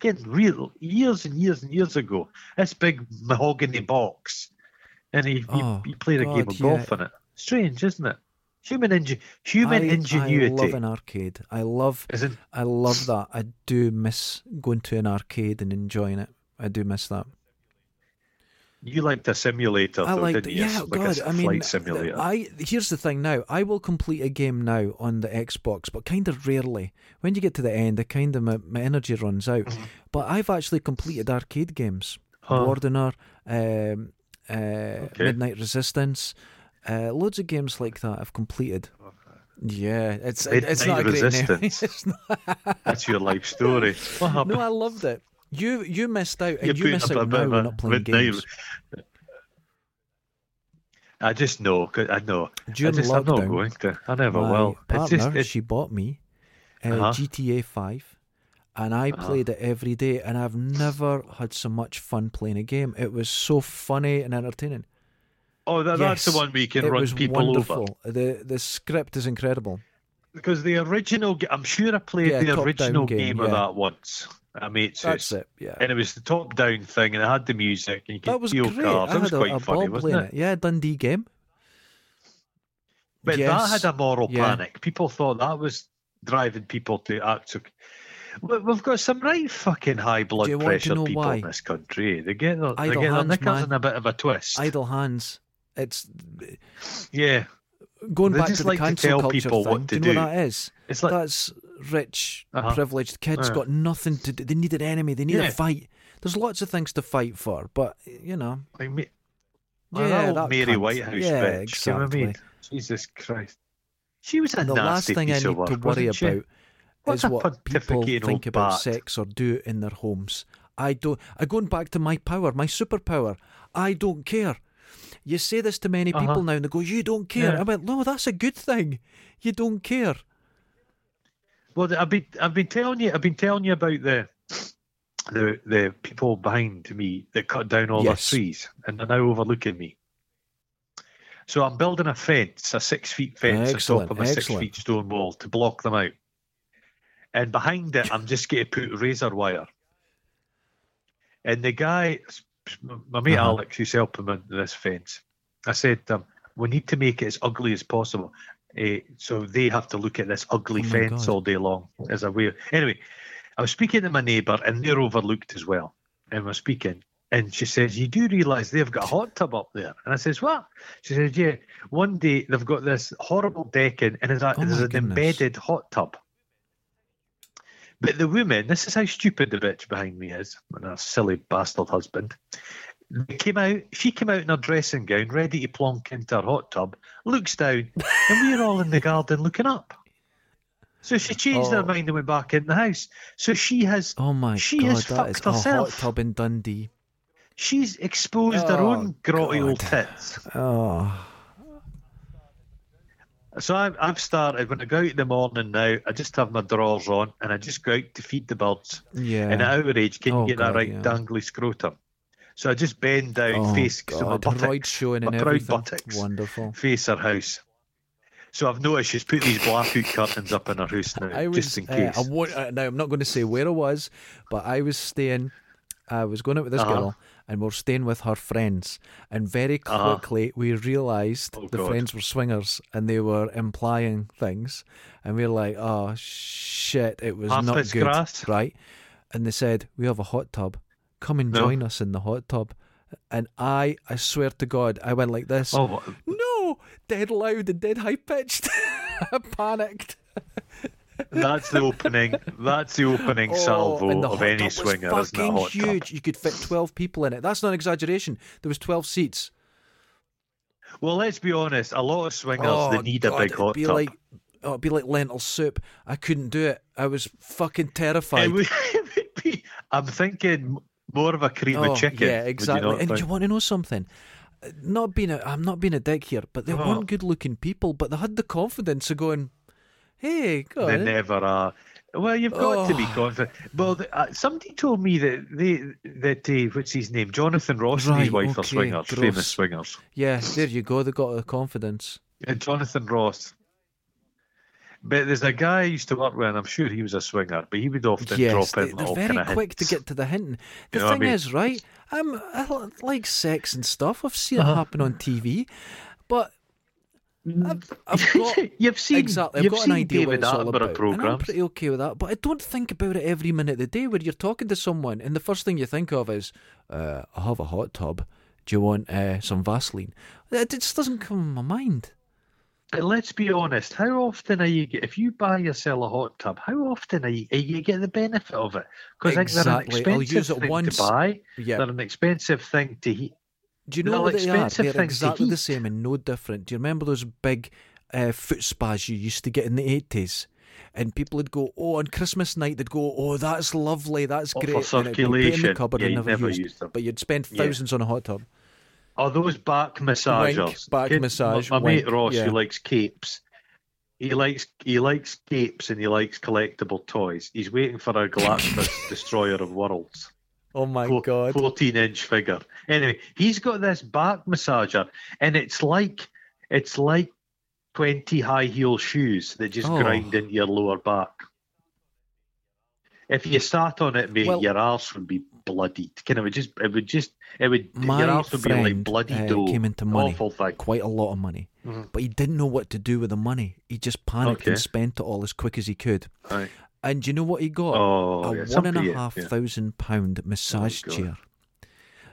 [SPEAKER 2] getting real years and years and years ago. This big mahogany box, and he
[SPEAKER 1] Oh,
[SPEAKER 2] you, you played a game
[SPEAKER 1] God,
[SPEAKER 2] of golf
[SPEAKER 1] yeah.
[SPEAKER 2] in it. Strange, isn't it? Human inge- human
[SPEAKER 1] I,
[SPEAKER 2] ingenuity.
[SPEAKER 1] I love an arcade. I love
[SPEAKER 2] Isn't
[SPEAKER 1] I love that. I do miss going to an arcade and enjoying it. I do miss that.
[SPEAKER 2] you liked a simulator?
[SPEAKER 1] I
[SPEAKER 2] though,
[SPEAKER 1] like,
[SPEAKER 2] didn't you?
[SPEAKER 1] yeah,
[SPEAKER 2] like
[SPEAKER 1] God. I mean,
[SPEAKER 2] simulator.
[SPEAKER 1] I here's the thing. Now, I will complete a game now on the Xbox, but kind of rarely. When you get to the end, I kind of my, my energy runs out.
[SPEAKER 2] Mm-hmm.
[SPEAKER 1] But I've actually completed arcade games.
[SPEAKER 2] Huh.
[SPEAKER 1] Wardner, um, uh, Midnight Resistance, uh, loads of games like that I've completed. Yeah, it's it's not a
[SPEAKER 2] Midnight
[SPEAKER 1] great name.
[SPEAKER 2] Resistance.
[SPEAKER 1] It's not-
[SPEAKER 2] That's your life story.
[SPEAKER 1] No, I loved it. You you missed out,
[SPEAKER 2] You're
[SPEAKER 1] and you
[SPEAKER 2] putting
[SPEAKER 1] miss
[SPEAKER 2] up a
[SPEAKER 1] out now. We're
[SPEAKER 2] a
[SPEAKER 1] not playing
[SPEAKER 2] midnight-
[SPEAKER 1] games.
[SPEAKER 2] I just know, I know.
[SPEAKER 1] During
[SPEAKER 2] I just, I'm not going to. I never
[SPEAKER 1] my
[SPEAKER 2] will. It's
[SPEAKER 1] partner,
[SPEAKER 2] just. It's,
[SPEAKER 1] she bought me uh,
[SPEAKER 2] Uh-huh.
[SPEAKER 1] GTA 5 and I
[SPEAKER 2] Uh-huh.
[SPEAKER 1] played it every day and I've never had so much fun playing a game. It was so funny and entertaining.
[SPEAKER 2] Oh, that, that's the
[SPEAKER 1] Yes,
[SPEAKER 2] one you can
[SPEAKER 1] it
[SPEAKER 2] run
[SPEAKER 1] was
[SPEAKER 2] people
[SPEAKER 1] wonderful.
[SPEAKER 2] over.
[SPEAKER 1] The the script is incredible.
[SPEAKER 2] Because the original, I'm sure I played
[SPEAKER 1] Yeah,
[SPEAKER 2] the original
[SPEAKER 1] game,
[SPEAKER 2] game, of
[SPEAKER 1] yeah.
[SPEAKER 2] that once. I made
[SPEAKER 1] That's it. Yeah.
[SPEAKER 2] And it was the top down thing, and it had the music, and you could
[SPEAKER 1] That was
[SPEAKER 2] steal
[SPEAKER 1] great.
[SPEAKER 2] cars.
[SPEAKER 1] I
[SPEAKER 2] That was
[SPEAKER 1] had a,
[SPEAKER 2] quite
[SPEAKER 1] a
[SPEAKER 2] funny, wasn't it?
[SPEAKER 1] it. Yeah, Dundee game.
[SPEAKER 2] But
[SPEAKER 1] yes.
[SPEAKER 2] that had a moral
[SPEAKER 1] Yeah.
[SPEAKER 2] panic. People thought that was driving people to act. We- We've got some right fucking high blood
[SPEAKER 1] Do you want to
[SPEAKER 2] pressure people
[SPEAKER 1] why?
[SPEAKER 2] in this country. They get their, they get their knickers
[SPEAKER 1] man.
[SPEAKER 2] in a bit of a twist.
[SPEAKER 1] Idle hands. It's
[SPEAKER 2] Yeah,
[SPEAKER 1] going
[SPEAKER 2] They
[SPEAKER 1] back to the
[SPEAKER 2] like to
[SPEAKER 1] cancel
[SPEAKER 2] tell
[SPEAKER 1] culture
[SPEAKER 2] people
[SPEAKER 1] thing.
[SPEAKER 2] what
[SPEAKER 1] do you know what that is?
[SPEAKER 2] it's like
[SPEAKER 1] That's rich,
[SPEAKER 2] Uh-huh.
[SPEAKER 1] privileged kids
[SPEAKER 2] Yeah.
[SPEAKER 1] got nothing to do. They need an enemy. They need
[SPEAKER 2] Yeah.
[SPEAKER 1] a fight. There's lots of things to fight for, but you know,
[SPEAKER 2] like me.
[SPEAKER 1] yeah,
[SPEAKER 2] that
[SPEAKER 1] that
[SPEAKER 2] Mary
[SPEAKER 1] cunt.
[SPEAKER 2] Whitehouse
[SPEAKER 1] yeah,
[SPEAKER 2] bitch.
[SPEAKER 1] exactly.
[SPEAKER 2] You know what I mean? Jesus Christ. She was a
[SPEAKER 1] the last thing I need
[SPEAKER 2] work,
[SPEAKER 1] to worry
[SPEAKER 2] she?
[SPEAKER 1] about is what people think about
[SPEAKER 2] bat?
[SPEAKER 1] sex or do in their homes. I don't. I going back to my power, my superpower. I don't care. You say this to many people
[SPEAKER 2] Uh-huh.
[SPEAKER 1] now, and they go, "You don't care."
[SPEAKER 2] Yeah.
[SPEAKER 1] I went, "No, that's a good thing. You don't care."
[SPEAKER 2] Well, I've been I've been telling you I've been telling you about the the the people behind me that cut down all
[SPEAKER 1] Yes.
[SPEAKER 2] the trees and they're now overlooking me. So I'm building a fence, a six feet fence on top of a six
[SPEAKER 1] excellent.
[SPEAKER 2] feet stone wall to block them out. And behind it, I'm just going to put razor wire. And the guy, my mate
[SPEAKER 1] Uh-huh.
[SPEAKER 2] Alex, who's helping me with this fence, I said to him, "We need to make it as ugly as possible." Eh, so they have to look at this ugly
[SPEAKER 1] Oh
[SPEAKER 2] fence
[SPEAKER 1] God.
[SPEAKER 2] all day long as a way. Anyway, I was speaking to my neighbour, and they're overlooked as well. And we're speaking, and she says, "You do realise they've got a hot tub up there?" And I says, "What?" She says, "Yeah. One day they've got this horrible decking, and there's, a,
[SPEAKER 1] Oh
[SPEAKER 2] there's an embedded hot tub." But the woman, this is how stupid the bitch behind me is, and her silly bastard husband. They came out. She came out in her dressing gown, ready to plonk into her hot tub. Looks down, and we're all in the garden looking up. So she changed
[SPEAKER 1] Oh.
[SPEAKER 2] her mind and went back in the house. So she has,
[SPEAKER 1] Oh my
[SPEAKER 2] She
[SPEAKER 1] god,
[SPEAKER 2] has
[SPEAKER 1] that is
[SPEAKER 2] fucked
[SPEAKER 1] a hot
[SPEAKER 2] herself.
[SPEAKER 1] tub in Dundee.
[SPEAKER 2] she's exposed her
[SPEAKER 1] Oh,
[SPEAKER 2] own grotty old
[SPEAKER 1] God.
[SPEAKER 2] tits.
[SPEAKER 1] Oh,
[SPEAKER 2] So I've, I've started when I go out in the morning now. I just have my drawers on and I just go out to feed the birds.
[SPEAKER 1] yeah.
[SPEAKER 2] And at our age, can
[SPEAKER 1] Oh,
[SPEAKER 2] you get
[SPEAKER 1] God,
[SPEAKER 2] that right
[SPEAKER 1] yeah.
[SPEAKER 2] dangly scrotum? So I just bend down,
[SPEAKER 1] oh,
[SPEAKER 2] face
[SPEAKER 1] god,
[SPEAKER 2] so my buttocks,
[SPEAKER 1] showing
[SPEAKER 2] my proud buttocks.
[SPEAKER 1] Wonderful.
[SPEAKER 2] face her house. So I've noticed she's put these blackout curtains up in her house now,
[SPEAKER 1] I was,
[SPEAKER 2] just in
[SPEAKER 1] uh,
[SPEAKER 2] case.
[SPEAKER 1] I won't, uh, now I'm not going to say where I was, but I was staying. I was going out with this
[SPEAKER 2] Uh-huh.
[SPEAKER 1] girl, and we are staying with her friends. And very
[SPEAKER 2] Uh-huh.
[SPEAKER 1] quickly, we realised
[SPEAKER 2] Oh,
[SPEAKER 1] the
[SPEAKER 2] God.
[SPEAKER 1] friends were swingers, and they were implying things. And we were like, "Oh shit, it was
[SPEAKER 2] Half
[SPEAKER 1] not good,
[SPEAKER 2] grass?
[SPEAKER 1] right?" And they said, "We have a hot tub. Come and
[SPEAKER 2] No.
[SPEAKER 1] join us in the hot tub." And I, I swear to God, I went like this.
[SPEAKER 2] oh,
[SPEAKER 1] No, dead loud and dead high pitched. I panicked.
[SPEAKER 2] that's the opening. That's the opening
[SPEAKER 1] Oh,
[SPEAKER 2] salvo
[SPEAKER 1] the
[SPEAKER 2] of any
[SPEAKER 1] tub was
[SPEAKER 2] swinger, isn't it? a
[SPEAKER 1] fucking
[SPEAKER 2] tub.
[SPEAKER 1] huge. You could fit twelve people in it. That's not an exaggeration. There was twelve seats.
[SPEAKER 2] Well, let's be honest. A lot of swingers
[SPEAKER 1] oh,
[SPEAKER 2] they need
[SPEAKER 1] God,
[SPEAKER 2] a big hot
[SPEAKER 1] be
[SPEAKER 2] tub.
[SPEAKER 1] Like, oh, it'd be like lentil soup. I couldn't do it. I was fucking
[SPEAKER 2] It
[SPEAKER 1] terrified.
[SPEAKER 2] would, it would be. I'm thinking more of a cream
[SPEAKER 1] oh,
[SPEAKER 2] of chicken.
[SPEAKER 1] yeah,
[SPEAKER 2] would you
[SPEAKER 1] exactly. and
[SPEAKER 2] think?
[SPEAKER 1] you want to know something? Not being a, I'm not being a dick here, but they
[SPEAKER 2] Oh.
[SPEAKER 1] weren't good-looking people. But they had the confidence of going, "Hey, go
[SPEAKER 2] They
[SPEAKER 1] on."
[SPEAKER 2] never are. Well, you've got to be
[SPEAKER 1] Oh.
[SPEAKER 2] confident. Well, the, uh, somebody told me that they that uh, what's his name, Jonathan Ross and his
[SPEAKER 1] Right,
[SPEAKER 2] wife are
[SPEAKER 1] okay,
[SPEAKER 2] swingers,
[SPEAKER 1] gross.
[SPEAKER 2] famous swingers.
[SPEAKER 1] Yeah, there you go. They got the confidence.
[SPEAKER 2] And Jonathan Ross. But there's a guy I used to work with, and I'm sure he was a swinger, but he would often
[SPEAKER 1] yes,
[SPEAKER 2] drop
[SPEAKER 1] they,
[SPEAKER 2] in
[SPEAKER 1] they're very
[SPEAKER 2] kind of
[SPEAKER 1] quick to get to the hinting. The
[SPEAKER 2] You know what I
[SPEAKER 1] thing
[SPEAKER 2] mean?
[SPEAKER 1] is, right? I'm I like sex and stuff. I've seen it
[SPEAKER 2] Uh-huh.
[SPEAKER 1] happen on TV, but I've, I've got
[SPEAKER 2] you've seen
[SPEAKER 1] exactly. I've
[SPEAKER 2] you've
[SPEAKER 1] got an idea what
[SPEAKER 2] David
[SPEAKER 1] it's all about, and I'm pretty okay with that. But I don't think about it every minute of the day. Where you're talking to someone, and the first thing you think of is, uh, "I have a hot tub. Do you want uh, some Vaseline?" It just doesn't come in my mind.
[SPEAKER 2] But let's be honest. How often are you get if you buy yourself a hot tub? How often are you are you get the benefit of it? Because
[SPEAKER 1] Exactly.
[SPEAKER 2] they're
[SPEAKER 1] I'll
[SPEAKER 2] an expensive
[SPEAKER 1] use it
[SPEAKER 2] thing
[SPEAKER 1] once.
[SPEAKER 2] to buy.
[SPEAKER 1] Yeah.
[SPEAKER 2] They're an expensive thing to heat.
[SPEAKER 1] Do you know
[SPEAKER 2] They're
[SPEAKER 1] what they are? They're exactly the same and no different. Do you remember those big uh, foot spas you used to get in the eighties? And people would go, oh, on Christmas night they'd go, oh, that's lovely, that's
[SPEAKER 2] Oh,
[SPEAKER 1] great. be put in the
[SPEAKER 2] circulation.
[SPEAKER 1] cupboard
[SPEAKER 2] Yeah,
[SPEAKER 1] and never,
[SPEAKER 2] never
[SPEAKER 1] used.
[SPEAKER 2] used them.
[SPEAKER 1] But you'd spend
[SPEAKER 2] Yeah.
[SPEAKER 1] thousands on a hot tub.
[SPEAKER 2] Are those back massagers?
[SPEAKER 1] back
[SPEAKER 2] Kid-
[SPEAKER 1] massage,
[SPEAKER 2] My, my mate Ross,
[SPEAKER 1] yeah.
[SPEAKER 2] who likes capes. He likes he likes capes and he likes collectible toys. He's waiting for a Galactus Destroyer of Worlds.
[SPEAKER 1] Oh my
[SPEAKER 2] Four-
[SPEAKER 1] god!
[SPEAKER 2] 14 inch figure. Anyway, he's got this back massager, and it's like it's like 20 high heel shoes that just
[SPEAKER 1] Oh.
[SPEAKER 2] grind into your lower back. If you sat on it, mate,
[SPEAKER 1] Well-
[SPEAKER 2] your arse would be bloodied. Kind of, it would just, it would just, it would,
[SPEAKER 1] My
[SPEAKER 2] your arse would be like bloody
[SPEAKER 1] uh,
[SPEAKER 2] dough.
[SPEAKER 1] came into money.
[SPEAKER 2] Awful thing.
[SPEAKER 1] Quite a lot of money,
[SPEAKER 2] Mhm.
[SPEAKER 1] but he didn't know what to do with the money. He just panicked and spent it all as quick as he could.
[SPEAKER 2] Aye.
[SPEAKER 1] And you know what he got?
[SPEAKER 2] Oh,
[SPEAKER 1] a
[SPEAKER 2] yeah,
[SPEAKER 1] one and a half
[SPEAKER 2] yeah.
[SPEAKER 1] thousand pound massage oh,
[SPEAKER 2] God.
[SPEAKER 1] chair.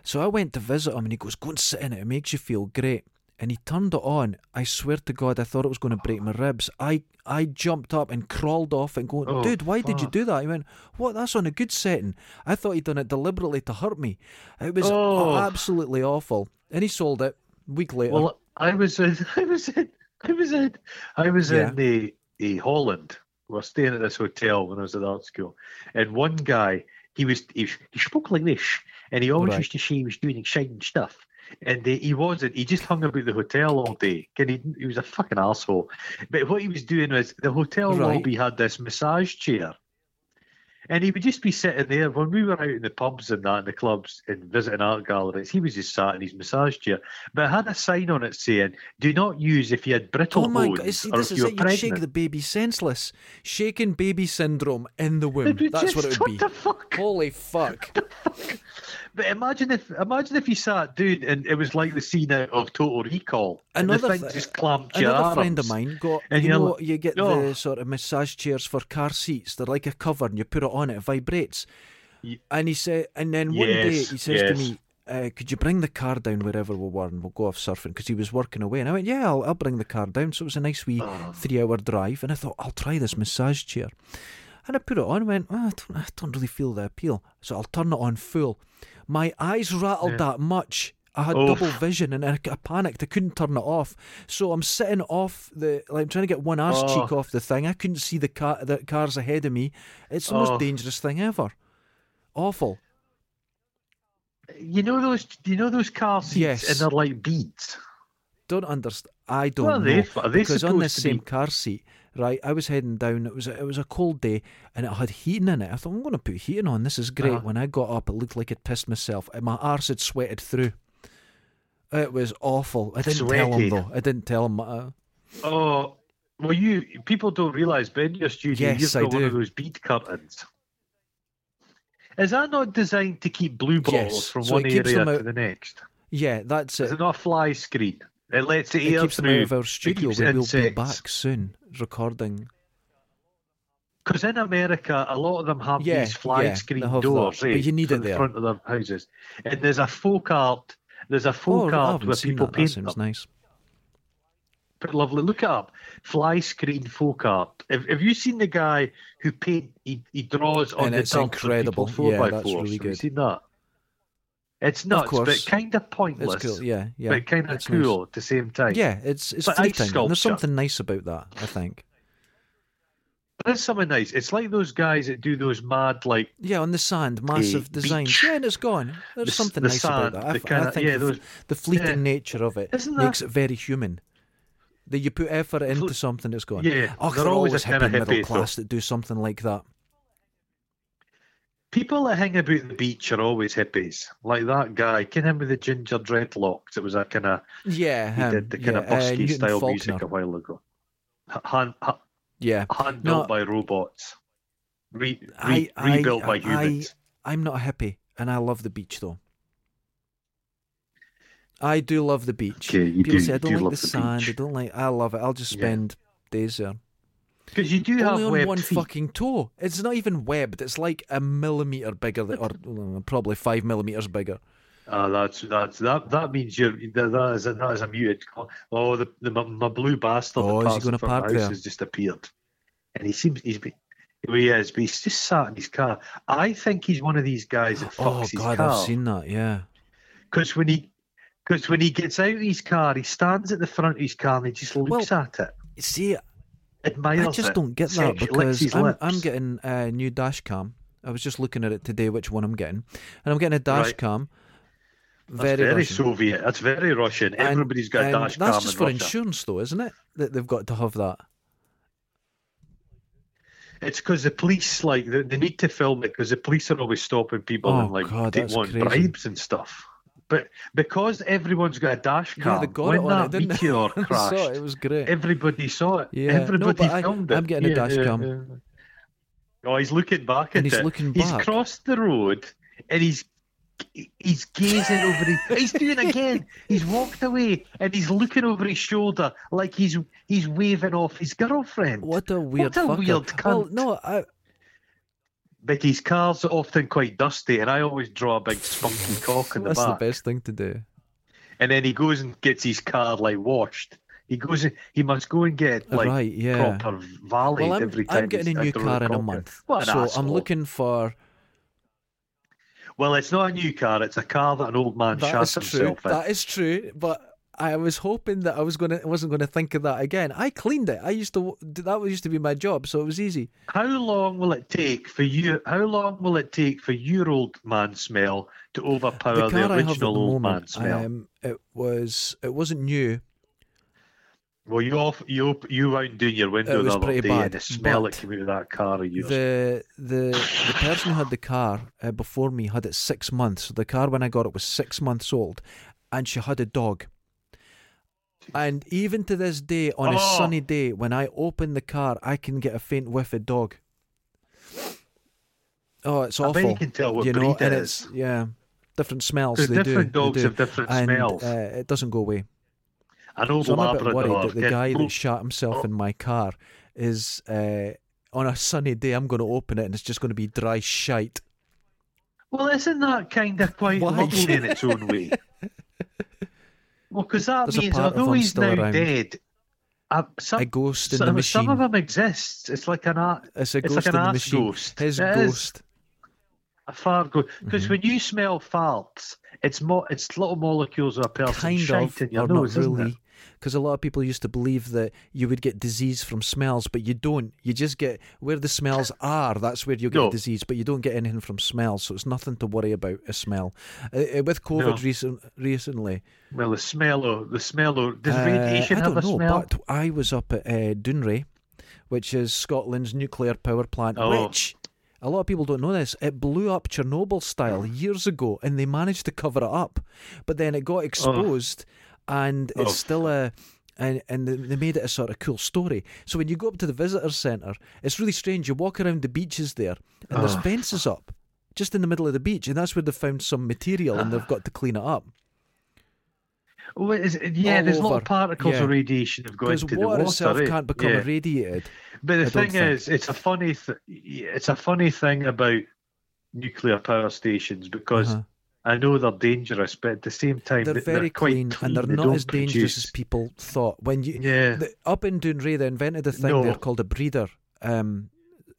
[SPEAKER 1] So I went to visit him and he goes, Go and sit in it, it makes you feel great. And he turned it on. I swear to God, I thought it was going to break my ribs. I, I jumped up and crawled off and going,
[SPEAKER 2] Oh,
[SPEAKER 1] Dude, why did you do that? He went, What? That's on a good setting. I thought he'd done it deliberately to hurt me. It was
[SPEAKER 2] Oh.
[SPEAKER 1] absolutely awful. And he sold it a week later.
[SPEAKER 2] Well, I was in, I was in, I was in, I was
[SPEAKER 1] Yeah.
[SPEAKER 2] in the, the Holland. We were staying at this hotel when I was at art school, and one guy, he was he, he spoke like this, and he always
[SPEAKER 1] Right.
[SPEAKER 2] used to say he was doing exciting stuff. and they, he wasn't. He just hung about the hotel all day. And he, he was a fucking asshole. But what he was doing was the hotel
[SPEAKER 1] Right.
[SPEAKER 2] lobby had this massage chair, and he would just be sitting there when we were out in the pubs and that in the clubs and visiting art galleries. He was just sat in his massage chair, but it had a sign on it saying, "Do not use if you had brittle
[SPEAKER 1] Oh my
[SPEAKER 2] bones
[SPEAKER 1] god! See,
[SPEAKER 2] or
[SPEAKER 1] this
[SPEAKER 2] if
[SPEAKER 1] is
[SPEAKER 2] you were
[SPEAKER 1] it. You'd shake the baby senseless, shaking baby syndrome in the womb. That's what it
[SPEAKER 2] just-
[SPEAKER 1] would be.
[SPEAKER 2] The fuck?
[SPEAKER 1] Holy fuck!
[SPEAKER 2] But imagine if imagine if you sat down and it was like the scene out of Total Recall. and
[SPEAKER 1] Another
[SPEAKER 2] the thing
[SPEAKER 1] th-
[SPEAKER 2] just clamped your
[SPEAKER 1] Another friend of mine got.
[SPEAKER 2] And
[SPEAKER 1] you know,
[SPEAKER 2] like,
[SPEAKER 1] you get
[SPEAKER 2] "Oh."
[SPEAKER 1] the sort of massage chairs for car seats. They're like a cover, and you put it on, it vibrates. And he said, and then one day he says to me, uh, "Could you bring the car down wherever we were, and we'll go off surfing?" Because he was working away, and I went, "Yeah, I'll, I'll bring the car down." So it was a nice wee
[SPEAKER 2] Oh.
[SPEAKER 1] three-hour drive, and I thought I'll try this massage chair. And I put it on, and went, oh, I, don't, I don't really feel the appeal, so I'll turn it on full. My eyes rattled
[SPEAKER 2] Yeah.
[SPEAKER 1] that much. I had
[SPEAKER 2] Oof.
[SPEAKER 1] double vision, and I, I panicked. I couldn't turn it off, so I'm sitting off the. Like, I'm trying to get one oh. cheek
[SPEAKER 2] Oh.
[SPEAKER 1] off the thing. I couldn't see the car, the cars ahead of me. It's the
[SPEAKER 2] Oh.
[SPEAKER 1] most dangerous thing ever. Awful.
[SPEAKER 2] You know those? Do you know those car seats,
[SPEAKER 1] Yes.
[SPEAKER 2] and they're like beads.
[SPEAKER 1] Don't understand. I don't
[SPEAKER 2] are
[SPEAKER 1] know.
[SPEAKER 2] they
[SPEAKER 1] because on
[SPEAKER 2] the
[SPEAKER 1] same
[SPEAKER 2] be-
[SPEAKER 1] car seat, right, I was heading down. It was a, it was a cold day, and it had heating in it. I thought I'm going to put heating on. This is great.
[SPEAKER 2] Uh-huh.
[SPEAKER 1] When I got up, it looked like I'd pissed myself, my arse had sweated through. It was awful. I didn't tell
[SPEAKER 2] Sweaty.
[SPEAKER 1] him though. I didn't tell him. Uh,
[SPEAKER 2] Oh, well, you people don't realise, but in your studio,
[SPEAKER 1] Yes,
[SPEAKER 2] you've
[SPEAKER 1] I
[SPEAKER 2] got one of those bead curtains. Is that not designed to keep blue balls
[SPEAKER 1] Yes,
[SPEAKER 2] from
[SPEAKER 1] so
[SPEAKER 2] one
[SPEAKER 1] it
[SPEAKER 2] area
[SPEAKER 1] them
[SPEAKER 2] to the next?
[SPEAKER 1] yeah, that's
[SPEAKER 2] Is
[SPEAKER 1] it.
[SPEAKER 2] it not a fly screen? It lets the
[SPEAKER 1] It
[SPEAKER 2] air
[SPEAKER 1] keeps them out of our studio. where we'll be back soon, recording.
[SPEAKER 2] Because in America, a lot of them have
[SPEAKER 1] Yeah,
[SPEAKER 2] these fly
[SPEAKER 1] yeah,
[SPEAKER 2] screen
[SPEAKER 1] that,
[SPEAKER 2] doors,
[SPEAKER 1] but
[SPEAKER 2] eh,
[SPEAKER 1] you need it
[SPEAKER 2] the
[SPEAKER 1] there.
[SPEAKER 2] front of their houses. And there's a folk art. There's a
[SPEAKER 1] Oh,
[SPEAKER 2] folk
[SPEAKER 1] I
[SPEAKER 2] art where people
[SPEAKER 1] that. That
[SPEAKER 2] paint
[SPEAKER 1] sounds
[SPEAKER 2] them.
[SPEAKER 1] nice.
[SPEAKER 2] But lovely, look it up. Fly screen folk art. Have, have you seen the guy who paint? He, he draws on
[SPEAKER 1] And
[SPEAKER 2] the
[SPEAKER 1] it's incredible.
[SPEAKER 2] four
[SPEAKER 1] Yeah,
[SPEAKER 2] by
[SPEAKER 1] that's
[SPEAKER 2] fours.
[SPEAKER 1] really
[SPEAKER 2] Have you seen that? It's nuts, but kind of pointless.
[SPEAKER 1] It's cool. Yeah, yeah.
[SPEAKER 2] but kind of
[SPEAKER 1] it's nice.
[SPEAKER 2] cool at the same time.
[SPEAKER 1] Yeah, it's it's
[SPEAKER 2] like
[SPEAKER 1] fleeting. and There's something nice about that. I think.
[SPEAKER 2] There's something nice. It's like those guys that do those mad, like
[SPEAKER 1] Yeah, on the sand, massive designs.
[SPEAKER 2] beach.
[SPEAKER 1] Yeah, and it's gone. There's
[SPEAKER 2] The
[SPEAKER 1] something
[SPEAKER 2] the
[SPEAKER 1] nice
[SPEAKER 2] sand,
[SPEAKER 1] about that. I,
[SPEAKER 2] the kinda-
[SPEAKER 1] think
[SPEAKER 2] yeah,
[SPEAKER 1] the,
[SPEAKER 2] those-
[SPEAKER 1] the fleeting
[SPEAKER 2] yeah.
[SPEAKER 1] nature of it makes it very human. That you put effort into something that's gone.
[SPEAKER 2] yeah,
[SPEAKER 1] oh,
[SPEAKER 2] they're
[SPEAKER 1] they're
[SPEAKER 2] always
[SPEAKER 1] always
[SPEAKER 2] a kinda
[SPEAKER 1] hippie middle
[SPEAKER 2] hippie,
[SPEAKER 1] class that do something like that.
[SPEAKER 2] People that hang about the beach are always hippies. Like that guy, can him with the ginger dreadlocks. It was a kind of
[SPEAKER 1] Yeah,
[SPEAKER 2] he
[SPEAKER 1] him.
[SPEAKER 2] did the kind
[SPEAKER 1] yeah,
[SPEAKER 2] of busky
[SPEAKER 1] uh,
[SPEAKER 2] style
[SPEAKER 1] Faulkner.
[SPEAKER 2] music a while ago. Hand, h-
[SPEAKER 1] Yeah,
[SPEAKER 2] hand
[SPEAKER 1] No.
[SPEAKER 2] built by robots, re, re,
[SPEAKER 1] I, I,
[SPEAKER 2] rebuilt by
[SPEAKER 1] I,
[SPEAKER 2] humans.
[SPEAKER 1] I'm not a hippie, and I love the beach though. I do love the beach.
[SPEAKER 2] Okay, you
[SPEAKER 1] People
[SPEAKER 2] do-
[SPEAKER 1] say I don't
[SPEAKER 2] do
[SPEAKER 1] like the
[SPEAKER 2] the
[SPEAKER 1] sand.
[SPEAKER 2] beach.
[SPEAKER 1] I don't like. I love it. I'll just
[SPEAKER 2] Yeah.
[SPEAKER 1] spend days there.
[SPEAKER 2] Because you do
[SPEAKER 1] Only
[SPEAKER 2] have
[SPEAKER 1] on one
[SPEAKER 2] feet.
[SPEAKER 1] fucking toe. It's not even webbed. It's like a millimeter bigger, than, or uh, probably five millimeters bigger.
[SPEAKER 2] Ah, that's that's that. That means you're that, that is a, that is a muted. Oh, the, the my, blue bastard.
[SPEAKER 1] Oh, is he
[SPEAKER 2] front of
[SPEAKER 1] park
[SPEAKER 2] house
[SPEAKER 1] there?
[SPEAKER 2] Has just appeared, and he seems he's been. He is, but he's just sat in his car. I think he's one of these guys that fucks
[SPEAKER 1] Oh
[SPEAKER 2] his
[SPEAKER 1] god,
[SPEAKER 2] car.
[SPEAKER 1] I've seen that. Yeah.
[SPEAKER 2] Because when he, because when he gets out of his car, he stands at the front of his car and he just looks at it,
[SPEAKER 1] See,
[SPEAKER 2] admires
[SPEAKER 1] I just
[SPEAKER 2] it,
[SPEAKER 1] don't get that because I'm. I'm getting a new dash cam. I was just looking at it today, which one I'm getting, and I'm getting a dash
[SPEAKER 2] Right.
[SPEAKER 1] cam.
[SPEAKER 2] That's
[SPEAKER 1] Very,
[SPEAKER 2] very,
[SPEAKER 1] Russian.
[SPEAKER 2] Soviet. That's very Russian.
[SPEAKER 1] And-
[SPEAKER 2] Everybody's got a
[SPEAKER 1] and
[SPEAKER 2] dash
[SPEAKER 1] That's just for
[SPEAKER 2] Russia.
[SPEAKER 1] insurance, though, isn't it? That they've got to have that.
[SPEAKER 2] It's because the police like they, they need to film it because the police are always stopping people
[SPEAKER 1] Oh,
[SPEAKER 2] and like
[SPEAKER 1] God,
[SPEAKER 2] they want
[SPEAKER 1] crazy.
[SPEAKER 2] bribes and stuff. But because everyone's got a dash cam,
[SPEAKER 1] yeah, they got
[SPEAKER 2] when
[SPEAKER 1] it on
[SPEAKER 2] that
[SPEAKER 1] it, didn't
[SPEAKER 2] meteor? Crashed,
[SPEAKER 1] saw it. It was great.
[SPEAKER 2] everybody saw it.
[SPEAKER 1] Yeah. No,
[SPEAKER 2] everybody
[SPEAKER 1] I-
[SPEAKER 2] filmed it.
[SPEAKER 1] I'm getting a
[SPEAKER 2] Yeah,
[SPEAKER 1] dash
[SPEAKER 2] yeah,
[SPEAKER 1] cam.
[SPEAKER 2] yeah. Oh, he's looking back
[SPEAKER 1] And
[SPEAKER 2] at
[SPEAKER 1] he's
[SPEAKER 2] it.
[SPEAKER 1] looking
[SPEAKER 2] He's crossed the road and he's he's gazing over his. He's doing it again. He's walked away and he's looking over his shoulder like he's he's waving off his girlfriend.
[SPEAKER 1] What a weird what
[SPEAKER 2] a
[SPEAKER 1] fucker.
[SPEAKER 2] weird
[SPEAKER 1] Well, no, I,
[SPEAKER 2] But his car's often quite dusty, and I always draw a big spunky cock in the
[SPEAKER 1] that's the best thing to do.
[SPEAKER 2] And then he goes and gets his car like washed. He goes. He must go and get like
[SPEAKER 1] right, yeah.
[SPEAKER 2] proper valley
[SPEAKER 1] Well, I'm,
[SPEAKER 2] every time.
[SPEAKER 1] I'm getting a new car in a month. So I'm looking for.
[SPEAKER 2] Well, it's not a new car. It's a car that an old man
[SPEAKER 1] That
[SPEAKER 2] shot
[SPEAKER 1] is true.
[SPEAKER 2] himself in.
[SPEAKER 1] That is true. But I was hoping that I was gonna wasn't gonna think of that again. I cleaned it. I used to that was used to be my job, so it was easy.
[SPEAKER 2] How long will it take for you? How long will it take for your old man smell to overpower
[SPEAKER 1] The
[SPEAKER 2] the,
[SPEAKER 1] car I have at the
[SPEAKER 2] original old man smell?
[SPEAKER 1] um, it was it wasn't new.
[SPEAKER 2] well, you off you you out doing your window
[SPEAKER 1] It
[SPEAKER 2] the other
[SPEAKER 1] pretty
[SPEAKER 2] day,
[SPEAKER 1] bad,
[SPEAKER 2] and the smell that came out of that car of yours.
[SPEAKER 1] The the the person who had the car uh, before me had it six months. So the car when I got it was six months old, and she had a dog. And even to this day, on a
[SPEAKER 2] Oh.
[SPEAKER 1] sunny day, when I open the car, I can get a faint whiff of dog. Oh, it's
[SPEAKER 2] I bet
[SPEAKER 1] awful.
[SPEAKER 2] you can tell what
[SPEAKER 1] you know,
[SPEAKER 2] breed it
[SPEAKER 1] it's yeah, different smells. They
[SPEAKER 2] different
[SPEAKER 1] do, they
[SPEAKER 2] dogs
[SPEAKER 1] do.
[SPEAKER 2] have different
[SPEAKER 1] and
[SPEAKER 2] smells.
[SPEAKER 1] uh, it doesn't go away.
[SPEAKER 2] An old
[SPEAKER 1] So I'm a bit worried that the guy that shot himself in my car is uh, on a sunny day. I'm going to open it and it's just going to be dry shite.
[SPEAKER 2] Well, isn't that kind of quite lovely in its own way? Well, because that
[SPEAKER 1] There's
[SPEAKER 2] means although he's now
[SPEAKER 1] around.
[SPEAKER 2] dead, uh, some,
[SPEAKER 1] A ghost in
[SPEAKER 2] some,
[SPEAKER 1] the machine.
[SPEAKER 2] some of them exist. It's like an art.
[SPEAKER 1] It's a
[SPEAKER 2] It's
[SPEAKER 1] ghost
[SPEAKER 2] like an
[SPEAKER 1] in the machine.
[SPEAKER 2] ghost.
[SPEAKER 1] His
[SPEAKER 2] It is.
[SPEAKER 1] ghost.
[SPEAKER 2] A far go because
[SPEAKER 1] Mm-hmm.
[SPEAKER 2] when you smell farts, it's mo- it's little molecules of a person
[SPEAKER 1] Kind of,
[SPEAKER 2] in your nose,
[SPEAKER 1] not
[SPEAKER 2] isn't it?
[SPEAKER 1] Because a lot of people used to believe that you would get disease from smells, but you don't. You just get where the smells are. That's where you get
[SPEAKER 2] No.
[SPEAKER 1] disease, but you don't get anything from smells. So it's nothing to worry about. A smell. Uh, uh, with COVID
[SPEAKER 2] No.
[SPEAKER 1] recent, recently,
[SPEAKER 2] Well, the smell of the smell of does
[SPEAKER 1] Uh,
[SPEAKER 2] radiation
[SPEAKER 1] I
[SPEAKER 2] have
[SPEAKER 1] don't
[SPEAKER 2] a
[SPEAKER 1] know,
[SPEAKER 2] smell?
[SPEAKER 1] but I was up at uh, Dounreay, which is Scotland's nuclear power plant,
[SPEAKER 2] Oh.
[SPEAKER 1] which a lot of people don't know this. It blew up Chernobyl style years ago, and they managed to cover it up, but then it got exposed, and it's
[SPEAKER 2] Oh.
[SPEAKER 1] still a. And, and they- made it a sort of cool story. So when you go up to the visitor centre, it's really strange. You walk around the beaches there, and there's
[SPEAKER 2] Oh.
[SPEAKER 1] fences up, just in the middle of the beach, and that's where they found some material, and they've got to clean it up.
[SPEAKER 2] Oh, is it- yeah,
[SPEAKER 1] all
[SPEAKER 2] there's little
[SPEAKER 1] of
[SPEAKER 2] particles
[SPEAKER 1] Yeah.
[SPEAKER 2] of radiation have gone into the
[SPEAKER 1] water
[SPEAKER 2] water.
[SPEAKER 1] itself
[SPEAKER 2] eh?
[SPEAKER 1] can't become
[SPEAKER 2] yeah.
[SPEAKER 1] irradiated.
[SPEAKER 2] But the
[SPEAKER 1] I
[SPEAKER 2] thing
[SPEAKER 1] think.
[SPEAKER 2] is, it's a funny, th- it's a funny thing about nuclear power stations because
[SPEAKER 1] Uh-huh.
[SPEAKER 2] I know they're dangerous, but at the same time,
[SPEAKER 1] they're
[SPEAKER 2] they-
[SPEAKER 1] very
[SPEAKER 2] quite
[SPEAKER 1] clean, and they're
[SPEAKER 2] They
[SPEAKER 1] not as dangerous as people thought. When you
[SPEAKER 2] Yeah,
[SPEAKER 1] the, up in Dounreay, they invented a thing
[SPEAKER 2] No.
[SPEAKER 1] there called a breeder um,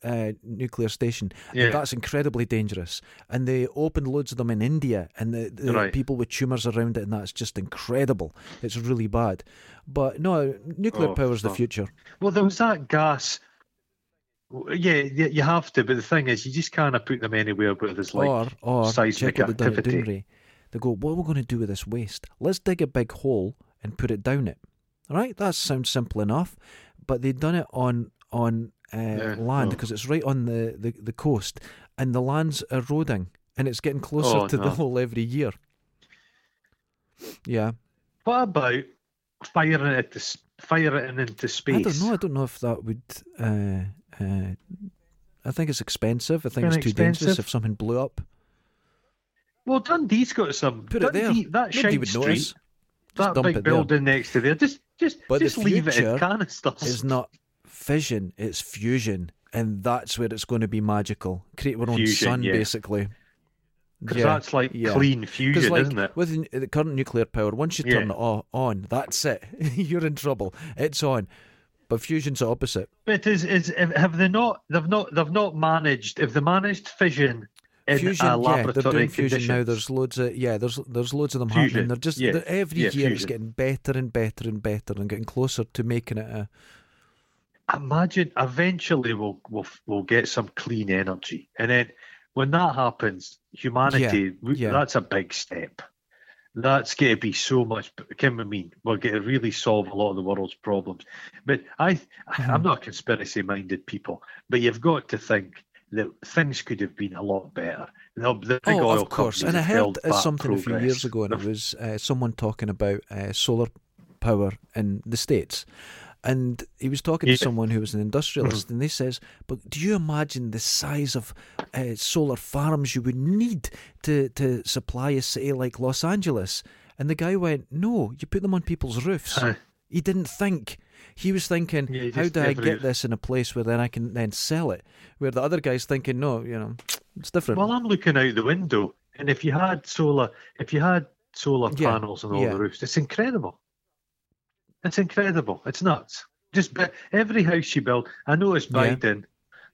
[SPEAKER 1] uh, nuclear station.
[SPEAKER 2] yeah.
[SPEAKER 1] And that's incredibly dangerous. And they opened loads of them in India, and the, the
[SPEAKER 2] Right.
[SPEAKER 1] people with tumours around it, and that's just incredible. It's really bad. But no, nuclear
[SPEAKER 2] Oh,
[SPEAKER 1] is the future.
[SPEAKER 2] Well, there was that gas. Yeah, yeah, you have to, but the thing is, you just can't put them anywhere where there's like.
[SPEAKER 1] or or
[SPEAKER 2] seismic
[SPEAKER 1] check what they've
[SPEAKER 2] activity.
[SPEAKER 1] Dounreay. They go, what are we going to do with this waste? Let's dig a big hole and put it down it. All right, that sounds simple enough. But they've done it on on uh,
[SPEAKER 2] Yeah,
[SPEAKER 1] land
[SPEAKER 2] oh.
[SPEAKER 1] because it's right on the, the, the coast, and the land's eroding, and it's getting closer
[SPEAKER 2] Oh,
[SPEAKER 1] to the hole every year. Yeah,
[SPEAKER 2] What about firing it to firing it into space?
[SPEAKER 1] I don't know. I don't know if that would. Uh, uh, I think it's expensive. I think
[SPEAKER 2] Kinda
[SPEAKER 1] it's too dangerous if something blew up.
[SPEAKER 2] Well, Dundee's got some.
[SPEAKER 1] Put it there.
[SPEAKER 2] That
[SPEAKER 1] Nobody would
[SPEAKER 2] Street,
[SPEAKER 1] notice.
[SPEAKER 2] that big
[SPEAKER 1] it there.
[SPEAKER 2] building next to there. Just, just,
[SPEAKER 1] But the
[SPEAKER 2] just leave it
[SPEAKER 1] future
[SPEAKER 2] in canisters.
[SPEAKER 1] It's not fission, it's fusion. And that's where it's going to be magical. Create our own
[SPEAKER 2] Fusion,
[SPEAKER 1] sun,
[SPEAKER 2] yeah.
[SPEAKER 1] basically.
[SPEAKER 2] Because
[SPEAKER 1] Yeah,
[SPEAKER 2] that's like
[SPEAKER 1] yeah.
[SPEAKER 2] clean
[SPEAKER 1] 'Cause,
[SPEAKER 2] fusion,
[SPEAKER 1] like,
[SPEAKER 2] isn't it?
[SPEAKER 1] With the current nuclear power, once you turn
[SPEAKER 2] Yeah.
[SPEAKER 1] it on, that's it. You're in trouble. It's on. But fusion's the opposite.
[SPEAKER 2] But is is have they not? They've not. They've not managed. Have they managed fission
[SPEAKER 1] fusion,
[SPEAKER 2] a
[SPEAKER 1] yeah,
[SPEAKER 2] laboratory
[SPEAKER 1] they're doing fusion now. There's loads of yeah, there's there's loads of them
[SPEAKER 2] Fusion,
[SPEAKER 1] happening. They're just
[SPEAKER 2] yeah,
[SPEAKER 1] they're, every
[SPEAKER 2] yeah,
[SPEAKER 1] year it's getting better and better and better and getting closer to making it a
[SPEAKER 2] Imagine eventually we'll we'll we'll get some clean energy, and then when that happens, humanity we-
[SPEAKER 1] yeah.
[SPEAKER 2] that's a big step. That's going to be so much. Can I mean we're going to really solve a lot of the world's problems? But I,
[SPEAKER 1] Mm-hmm.
[SPEAKER 2] I'm not conspiracy-minded people, but you've got to think that things could have been a lot better. The, the big
[SPEAKER 1] oh,
[SPEAKER 2] oil
[SPEAKER 1] of course. And I heard uh, something a few years ago, and it was uh, someone talking about uh, solar power in the states. And he was talking
[SPEAKER 2] Yeah. Mm-hmm.
[SPEAKER 1] to someone who was an industrialist, and they says, "But do you imagine the size of uh, solar farms you would need to to supply a city like Los Angeles?" And the guy went, "No, you put them on people's roofs."
[SPEAKER 2] Aye.
[SPEAKER 1] He didn't think. He was thinking,
[SPEAKER 2] Yeah,
[SPEAKER 1] "How do I get
[SPEAKER 2] is.
[SPEAKER 1] this in a place where then I can then sell it?" Where the other guy's thinking, "No, you know, it's different."
[SPEAKER 2] Well, I'm looking out the window, and if you had solar, if you had solar
[SPEAKER 1] Yeah,
[SPEAKER 2] panels on all
[SPEAKER 1] yeah.
[SPEAKER 2] the roofs, it's incredible. It's incredible. It's nuts. Just every house you build. I know
[SPEAKER 1] it's
[SPEAKER 2] Biden,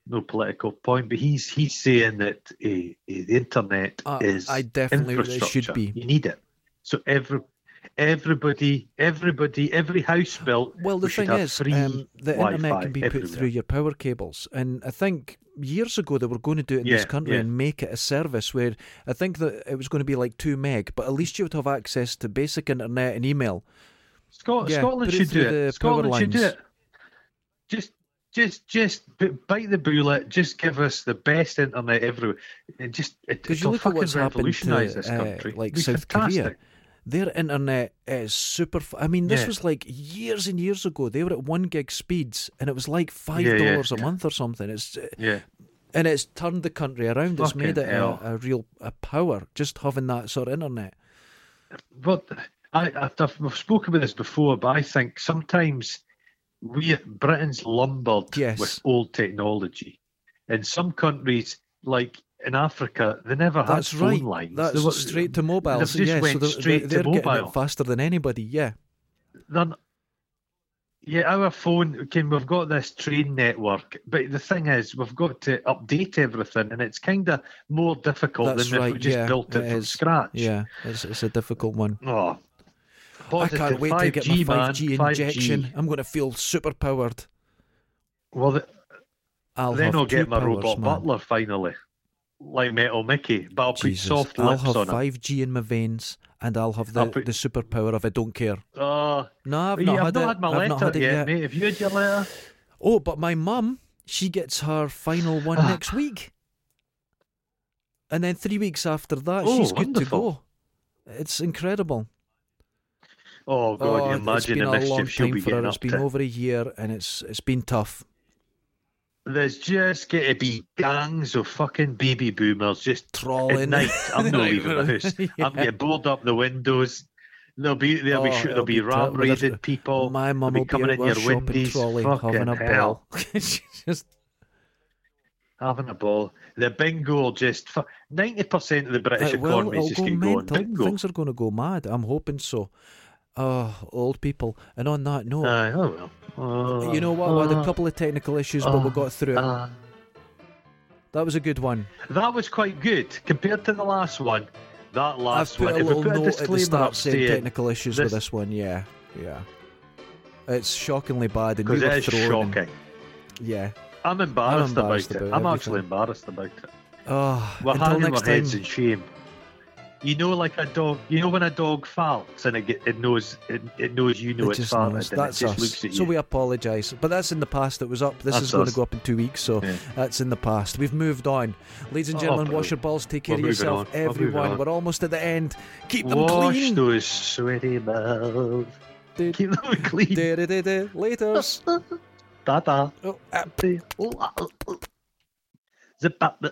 [SPEAKER 2] no political point, but he's he's saying that uh, the internet
[SPEAKER 1] Uh,
[SPEAKER 2] is
[SPEAKER 1] I definitely
[SPEAKER 2] infrastructure.
[SPEAKER 1] should be.
[SPEAKER 2] You need it. So every everybody, everybody, every house built.
[SPEAKER 1] Well, the
[SPEAKER 2] we
[SPEAKER 1] thing is, um, the internet
[SPEAKER 2] Wi-Fi
[SPEAKER 1] can be put
[SPEAKER 2] everywhere.
[SPEAKER 1] through your power cables, and I think years ago they were going to do it in this country
[SPEAKER 2] yeah.
[SPEAKER 1] and make it a service where I think that it was going to be like two meg, but at least you would have access to basic internet and email.
[SPEAKER 2] Scot-
[SPEAKER 1] Yeah,
[SPEAKER 2] Scotland should do it. Scotland should do it. Just, just, just bite the bullet. Just give us the best internet everywhere. And just it,
[SPEAKER 1] you
[SPEAKER 2] it'll
[SPEAKER 1] look at
[SPEAKER 2] fucking
[SPEAKER 1] what's happened
[SPEAKER 2] revolutionise
[SPEAKER 1] to
[SPEAKER 2] this
[SPEAKER 1] uh,
[SPEAKER 2] country.
[SPEAKER 1] like South
[SPEAKER 2] fantastic.
[SPEAKER 1] Korea. Their internet is super. F- I mean, this
[SPEAKER 2] Yeah.
[SPEAKER 1] was like years and years ago. They were at one gig speeds, and it was like five dollars
[SPEAKER 2] yeah,
[SPEAKER 1] a month or something. It's uh,
[SPEAKER 2] Yeah,
[SPEAKER 1] and it's turned the country around. It's made it a, a real a power just having that sort of internet.
[SPEAKER 2] but I, I've, I've spoken about this before. But I think sometimes we Britain's lumbered
[SPEAKER 1] Yes.
[SPEAKER 2] with old technology. In some countries, like in Africa, they never had
[SPEAKER 1] That's
[SPEAKER 2] phone
[SPEAKER 1] right.
[SPEAKER 2] lines.
[SPEAKER 1] That's
[SPEAKER 2] They were-
[SPEAKER 1] straight to mobile.
[SPEAKER 2] They've just
[SPEAKER 1] yeah,
[SPEAKER 2] went
[SPEAKER 1] so they're,
[SPEAKER 2] straight
[SPEAKER 1] they're,
[SPEAKER 2] to
[SPEAKER 1] they're getting
[SPEAKER 2] mobile.
[SPEAKER 1] it faster than anybody. Yeah.
[SPEAKER 2] None. Yeah, our phone can. We've got this train network, but the thing is, we've got to update everything, and it's kind of more difficult
[SPEAKER 1] That's
[SPEAKER 2] than if we just
[SPEAKER 1] yeah,
[SPEAKER 2] built it,
[SPEAKER 1] it
[SPEAKER 2] from
[SPEAKER 1] is.
[SPEAKER 2] scratch.
[SPEAKER 1] Yeah, it's, it's a difficult one.
[SPEAKER 2] Oh,
[SPEAKER 1] I can't wait to
[SPEAKER 2] 5G,
[SPEAKER 1] get my
[SPEAKER 2] man,
[SPEAKER 1] 5G
[SPEAKER 2] 5G.
[SPEAKER 1] injection. I'm going to feel super powered.
[SPEAKER 2] Well, the,
[SPEAKER 1] I'll
[SPEAKER 2] then I'll get my
[SPEAKER 1] powers,
[SPEAKER 2] robot
[SPEAKER 1] man.
[SPEAKER 2] butler finally, like Metal Mickey, but I'll
[SPEAKER 1] Jesus,
[SPEAKER 2] put soft
[SPEAKER 1] I'll
[SPEAKER 2] lips
[SPEAKER 1] have
[SPEAKER 2] on him.
[SPEAKER 1] 5G in my veins, and I'll have the,
[SPEAKER 2] I'll put-
[SPEAKER 1] the superpower of I don't care.
[SPEAKER 2] Oh,
[SPEAKER 1] No, I've
[SPEAKER 2] yeah,
[SPEAKER 1] not
[SPEAKER 2] I've
[SPEAKER 1] had
[SPEAKER 2] not
[SPEAKER 1] it.
[SPEAKER 2] had my
[SPEAKER 1] I've
[SPEAKER 2] letter
[SPEAKER 1] not had it
[SPEAKER 2] yet,
[SPEAKER 1] yet.
[SPEAKER 2] mate. Have you had your letter?
[SPEAKER 1] Oh, but my mum, she gets her final one
[SPEAKER 2] Ah.
[SPEAKER 1] next week. And then three weeks after that,
[SPEAKER 2] Oh,
[SPEAKER 1] she's good to go. It's incredible.
[SPEAKER 2] Oh God,
[SPEAKER 1] oh,
[SPEAKER 2] you
[SPEAKER 1] it's
[SPEAKER 2] imagine
[SPEAKER 1] been
[SPEAKER 2] the
[SPEAKER 1] a long
[SPEAKER 2] mischief she'll
[SPEAKER 1] time
[SPEAKER 2] be
[SPEAKER 1] for her. It's
[SPEAKER 2] up
[SPEAKER 1] been
[SPEAKER 2] to.
[SPEAKER 1] over a year, and it's it's been tough.
[SPEAKER 2] There's just going to be gangs of fucking baby boomers just
[SPEAKER 1] Trawling.
[SPEAKER 2] at night. I'm not leaving the house.
[SPEAKER 1] Yeah.
[SPEAKER 2] I'm getting boarded up the windows. There'll be there'll be
[SPEAKER 1] Oh,
[SPEAKER 2] shoot,
[SPEAKER 1] it'll
[SPEAKER 2] there'll be
[SPEAKER 1] be
[SPEAKER 2] ram
[SPEAKER 1] ter- with a-
[SPEAKER 2] raided people.
[SPEAKER 1] My mum will be
[SPEAKER 2] coming in your windies,
[SPEAKER 1] trolley having
[SPEAKER 2] fucking
[SPEAKER 1] a
[SPEAKER 2] hell.
[SPEAKER 1] ball. Just
[SPEAKER 2] having a ball. The bingo will just ninety percent of the British
[SPEAKER 1] Uh, well,
[SPEAKER 2] economy is just going to go on
[SPEAKER 1] mental.
[SPEAKER 2] bingo.
[SPEAKER 1] Things are going to go mad. I'm hoping so. Oh, old people. And on that note,
[SPEAKER 2] Aye, oh well. Oh,
[SPEAKER 1] you know what? We had a
[SPEAKER 2] oh,
[SPEAKER 1] couple of technical issues, but we got through it.
[SPEAKER 2] ah.
[SPEAKER 1] That was a good one.
[SPEAKER 2] that was quite good compared to the last one. That last
[SPEAKER 1] I've put
[SPEAKER 2] one.
[SPEAKER 1] a
[SPEAKER 2] if we
[SPEAKER 1] little
[SPEAKER 2] put a
[SPEAKER 1] note at the start saying technical issues with
[SPEAKER 2] this-
[SPEAKER 1] this one. Yeah, yeah. It's shockingly bad, and we
[SPEAKER 2] because
[SPEAKER 1] were
[SPEAKER 2] it is
[SPEAKER 1] thrown. and-
[SPEAKER 2] shocking.
[SPEAKER 1] Yeah.
[SPEAKER 2] I'm embarrassed,
[SPEAKER 1] embarrassed
[SPEAKER 2] about it.
[SPEAKER 1] about
[SPEAKER 2] I'm
[SPEAKER 1] everything.
[SPEAKER 2] actually embarrassed about it.
[SPEAKER 1] Oh,
[SPEAKER 2] We're hanging our
[SPEAKER 1] next time.
[SPEAKER 2] heads in shame. You know, like a dog. You know when a dog farts and it it knows it, it knows you know
[SPEAKER 1] it
[SPEAKER 2] it's farted
[SPEAKER 1] knows. That's
[SPEAKER 2] it just
[SPEAKER 1] us.
[SPEAKER 2] looks at you.
[SPEAKER 1] So we apologise, but that's in the past. It was up. This
[SPEAKER 2] That's
[SPEAKER 1] is going
[SPEAKER 2] us.
[SPEAKER 1] to go up in two weeks, so
[SPEAKER 2] Yeah.
[SPEAKER 1] that's in the past. We've moved on, ladies and
[SPEAKER 2] Oh,
[SPEAKER 1] gentlemen.
[SPEAKER 2] bro.
[SPEAKER 1] wash your balls. Take care of yourself,
[SPEAKER 2] on.
[SPEAKER 1] Everyone. We're almost at the end. Keep them
[SPEAKER 2] Wash
[SPEAKER 1] clean.
[SPEAKER 2] those sweaty mouths. Keep them clean.
[SPEAKER 1] Laters.
[SPEAKER 2] Ta ta.
[SPEAKER 1] Oh, ah.
[SPEAKER 2] Zip up.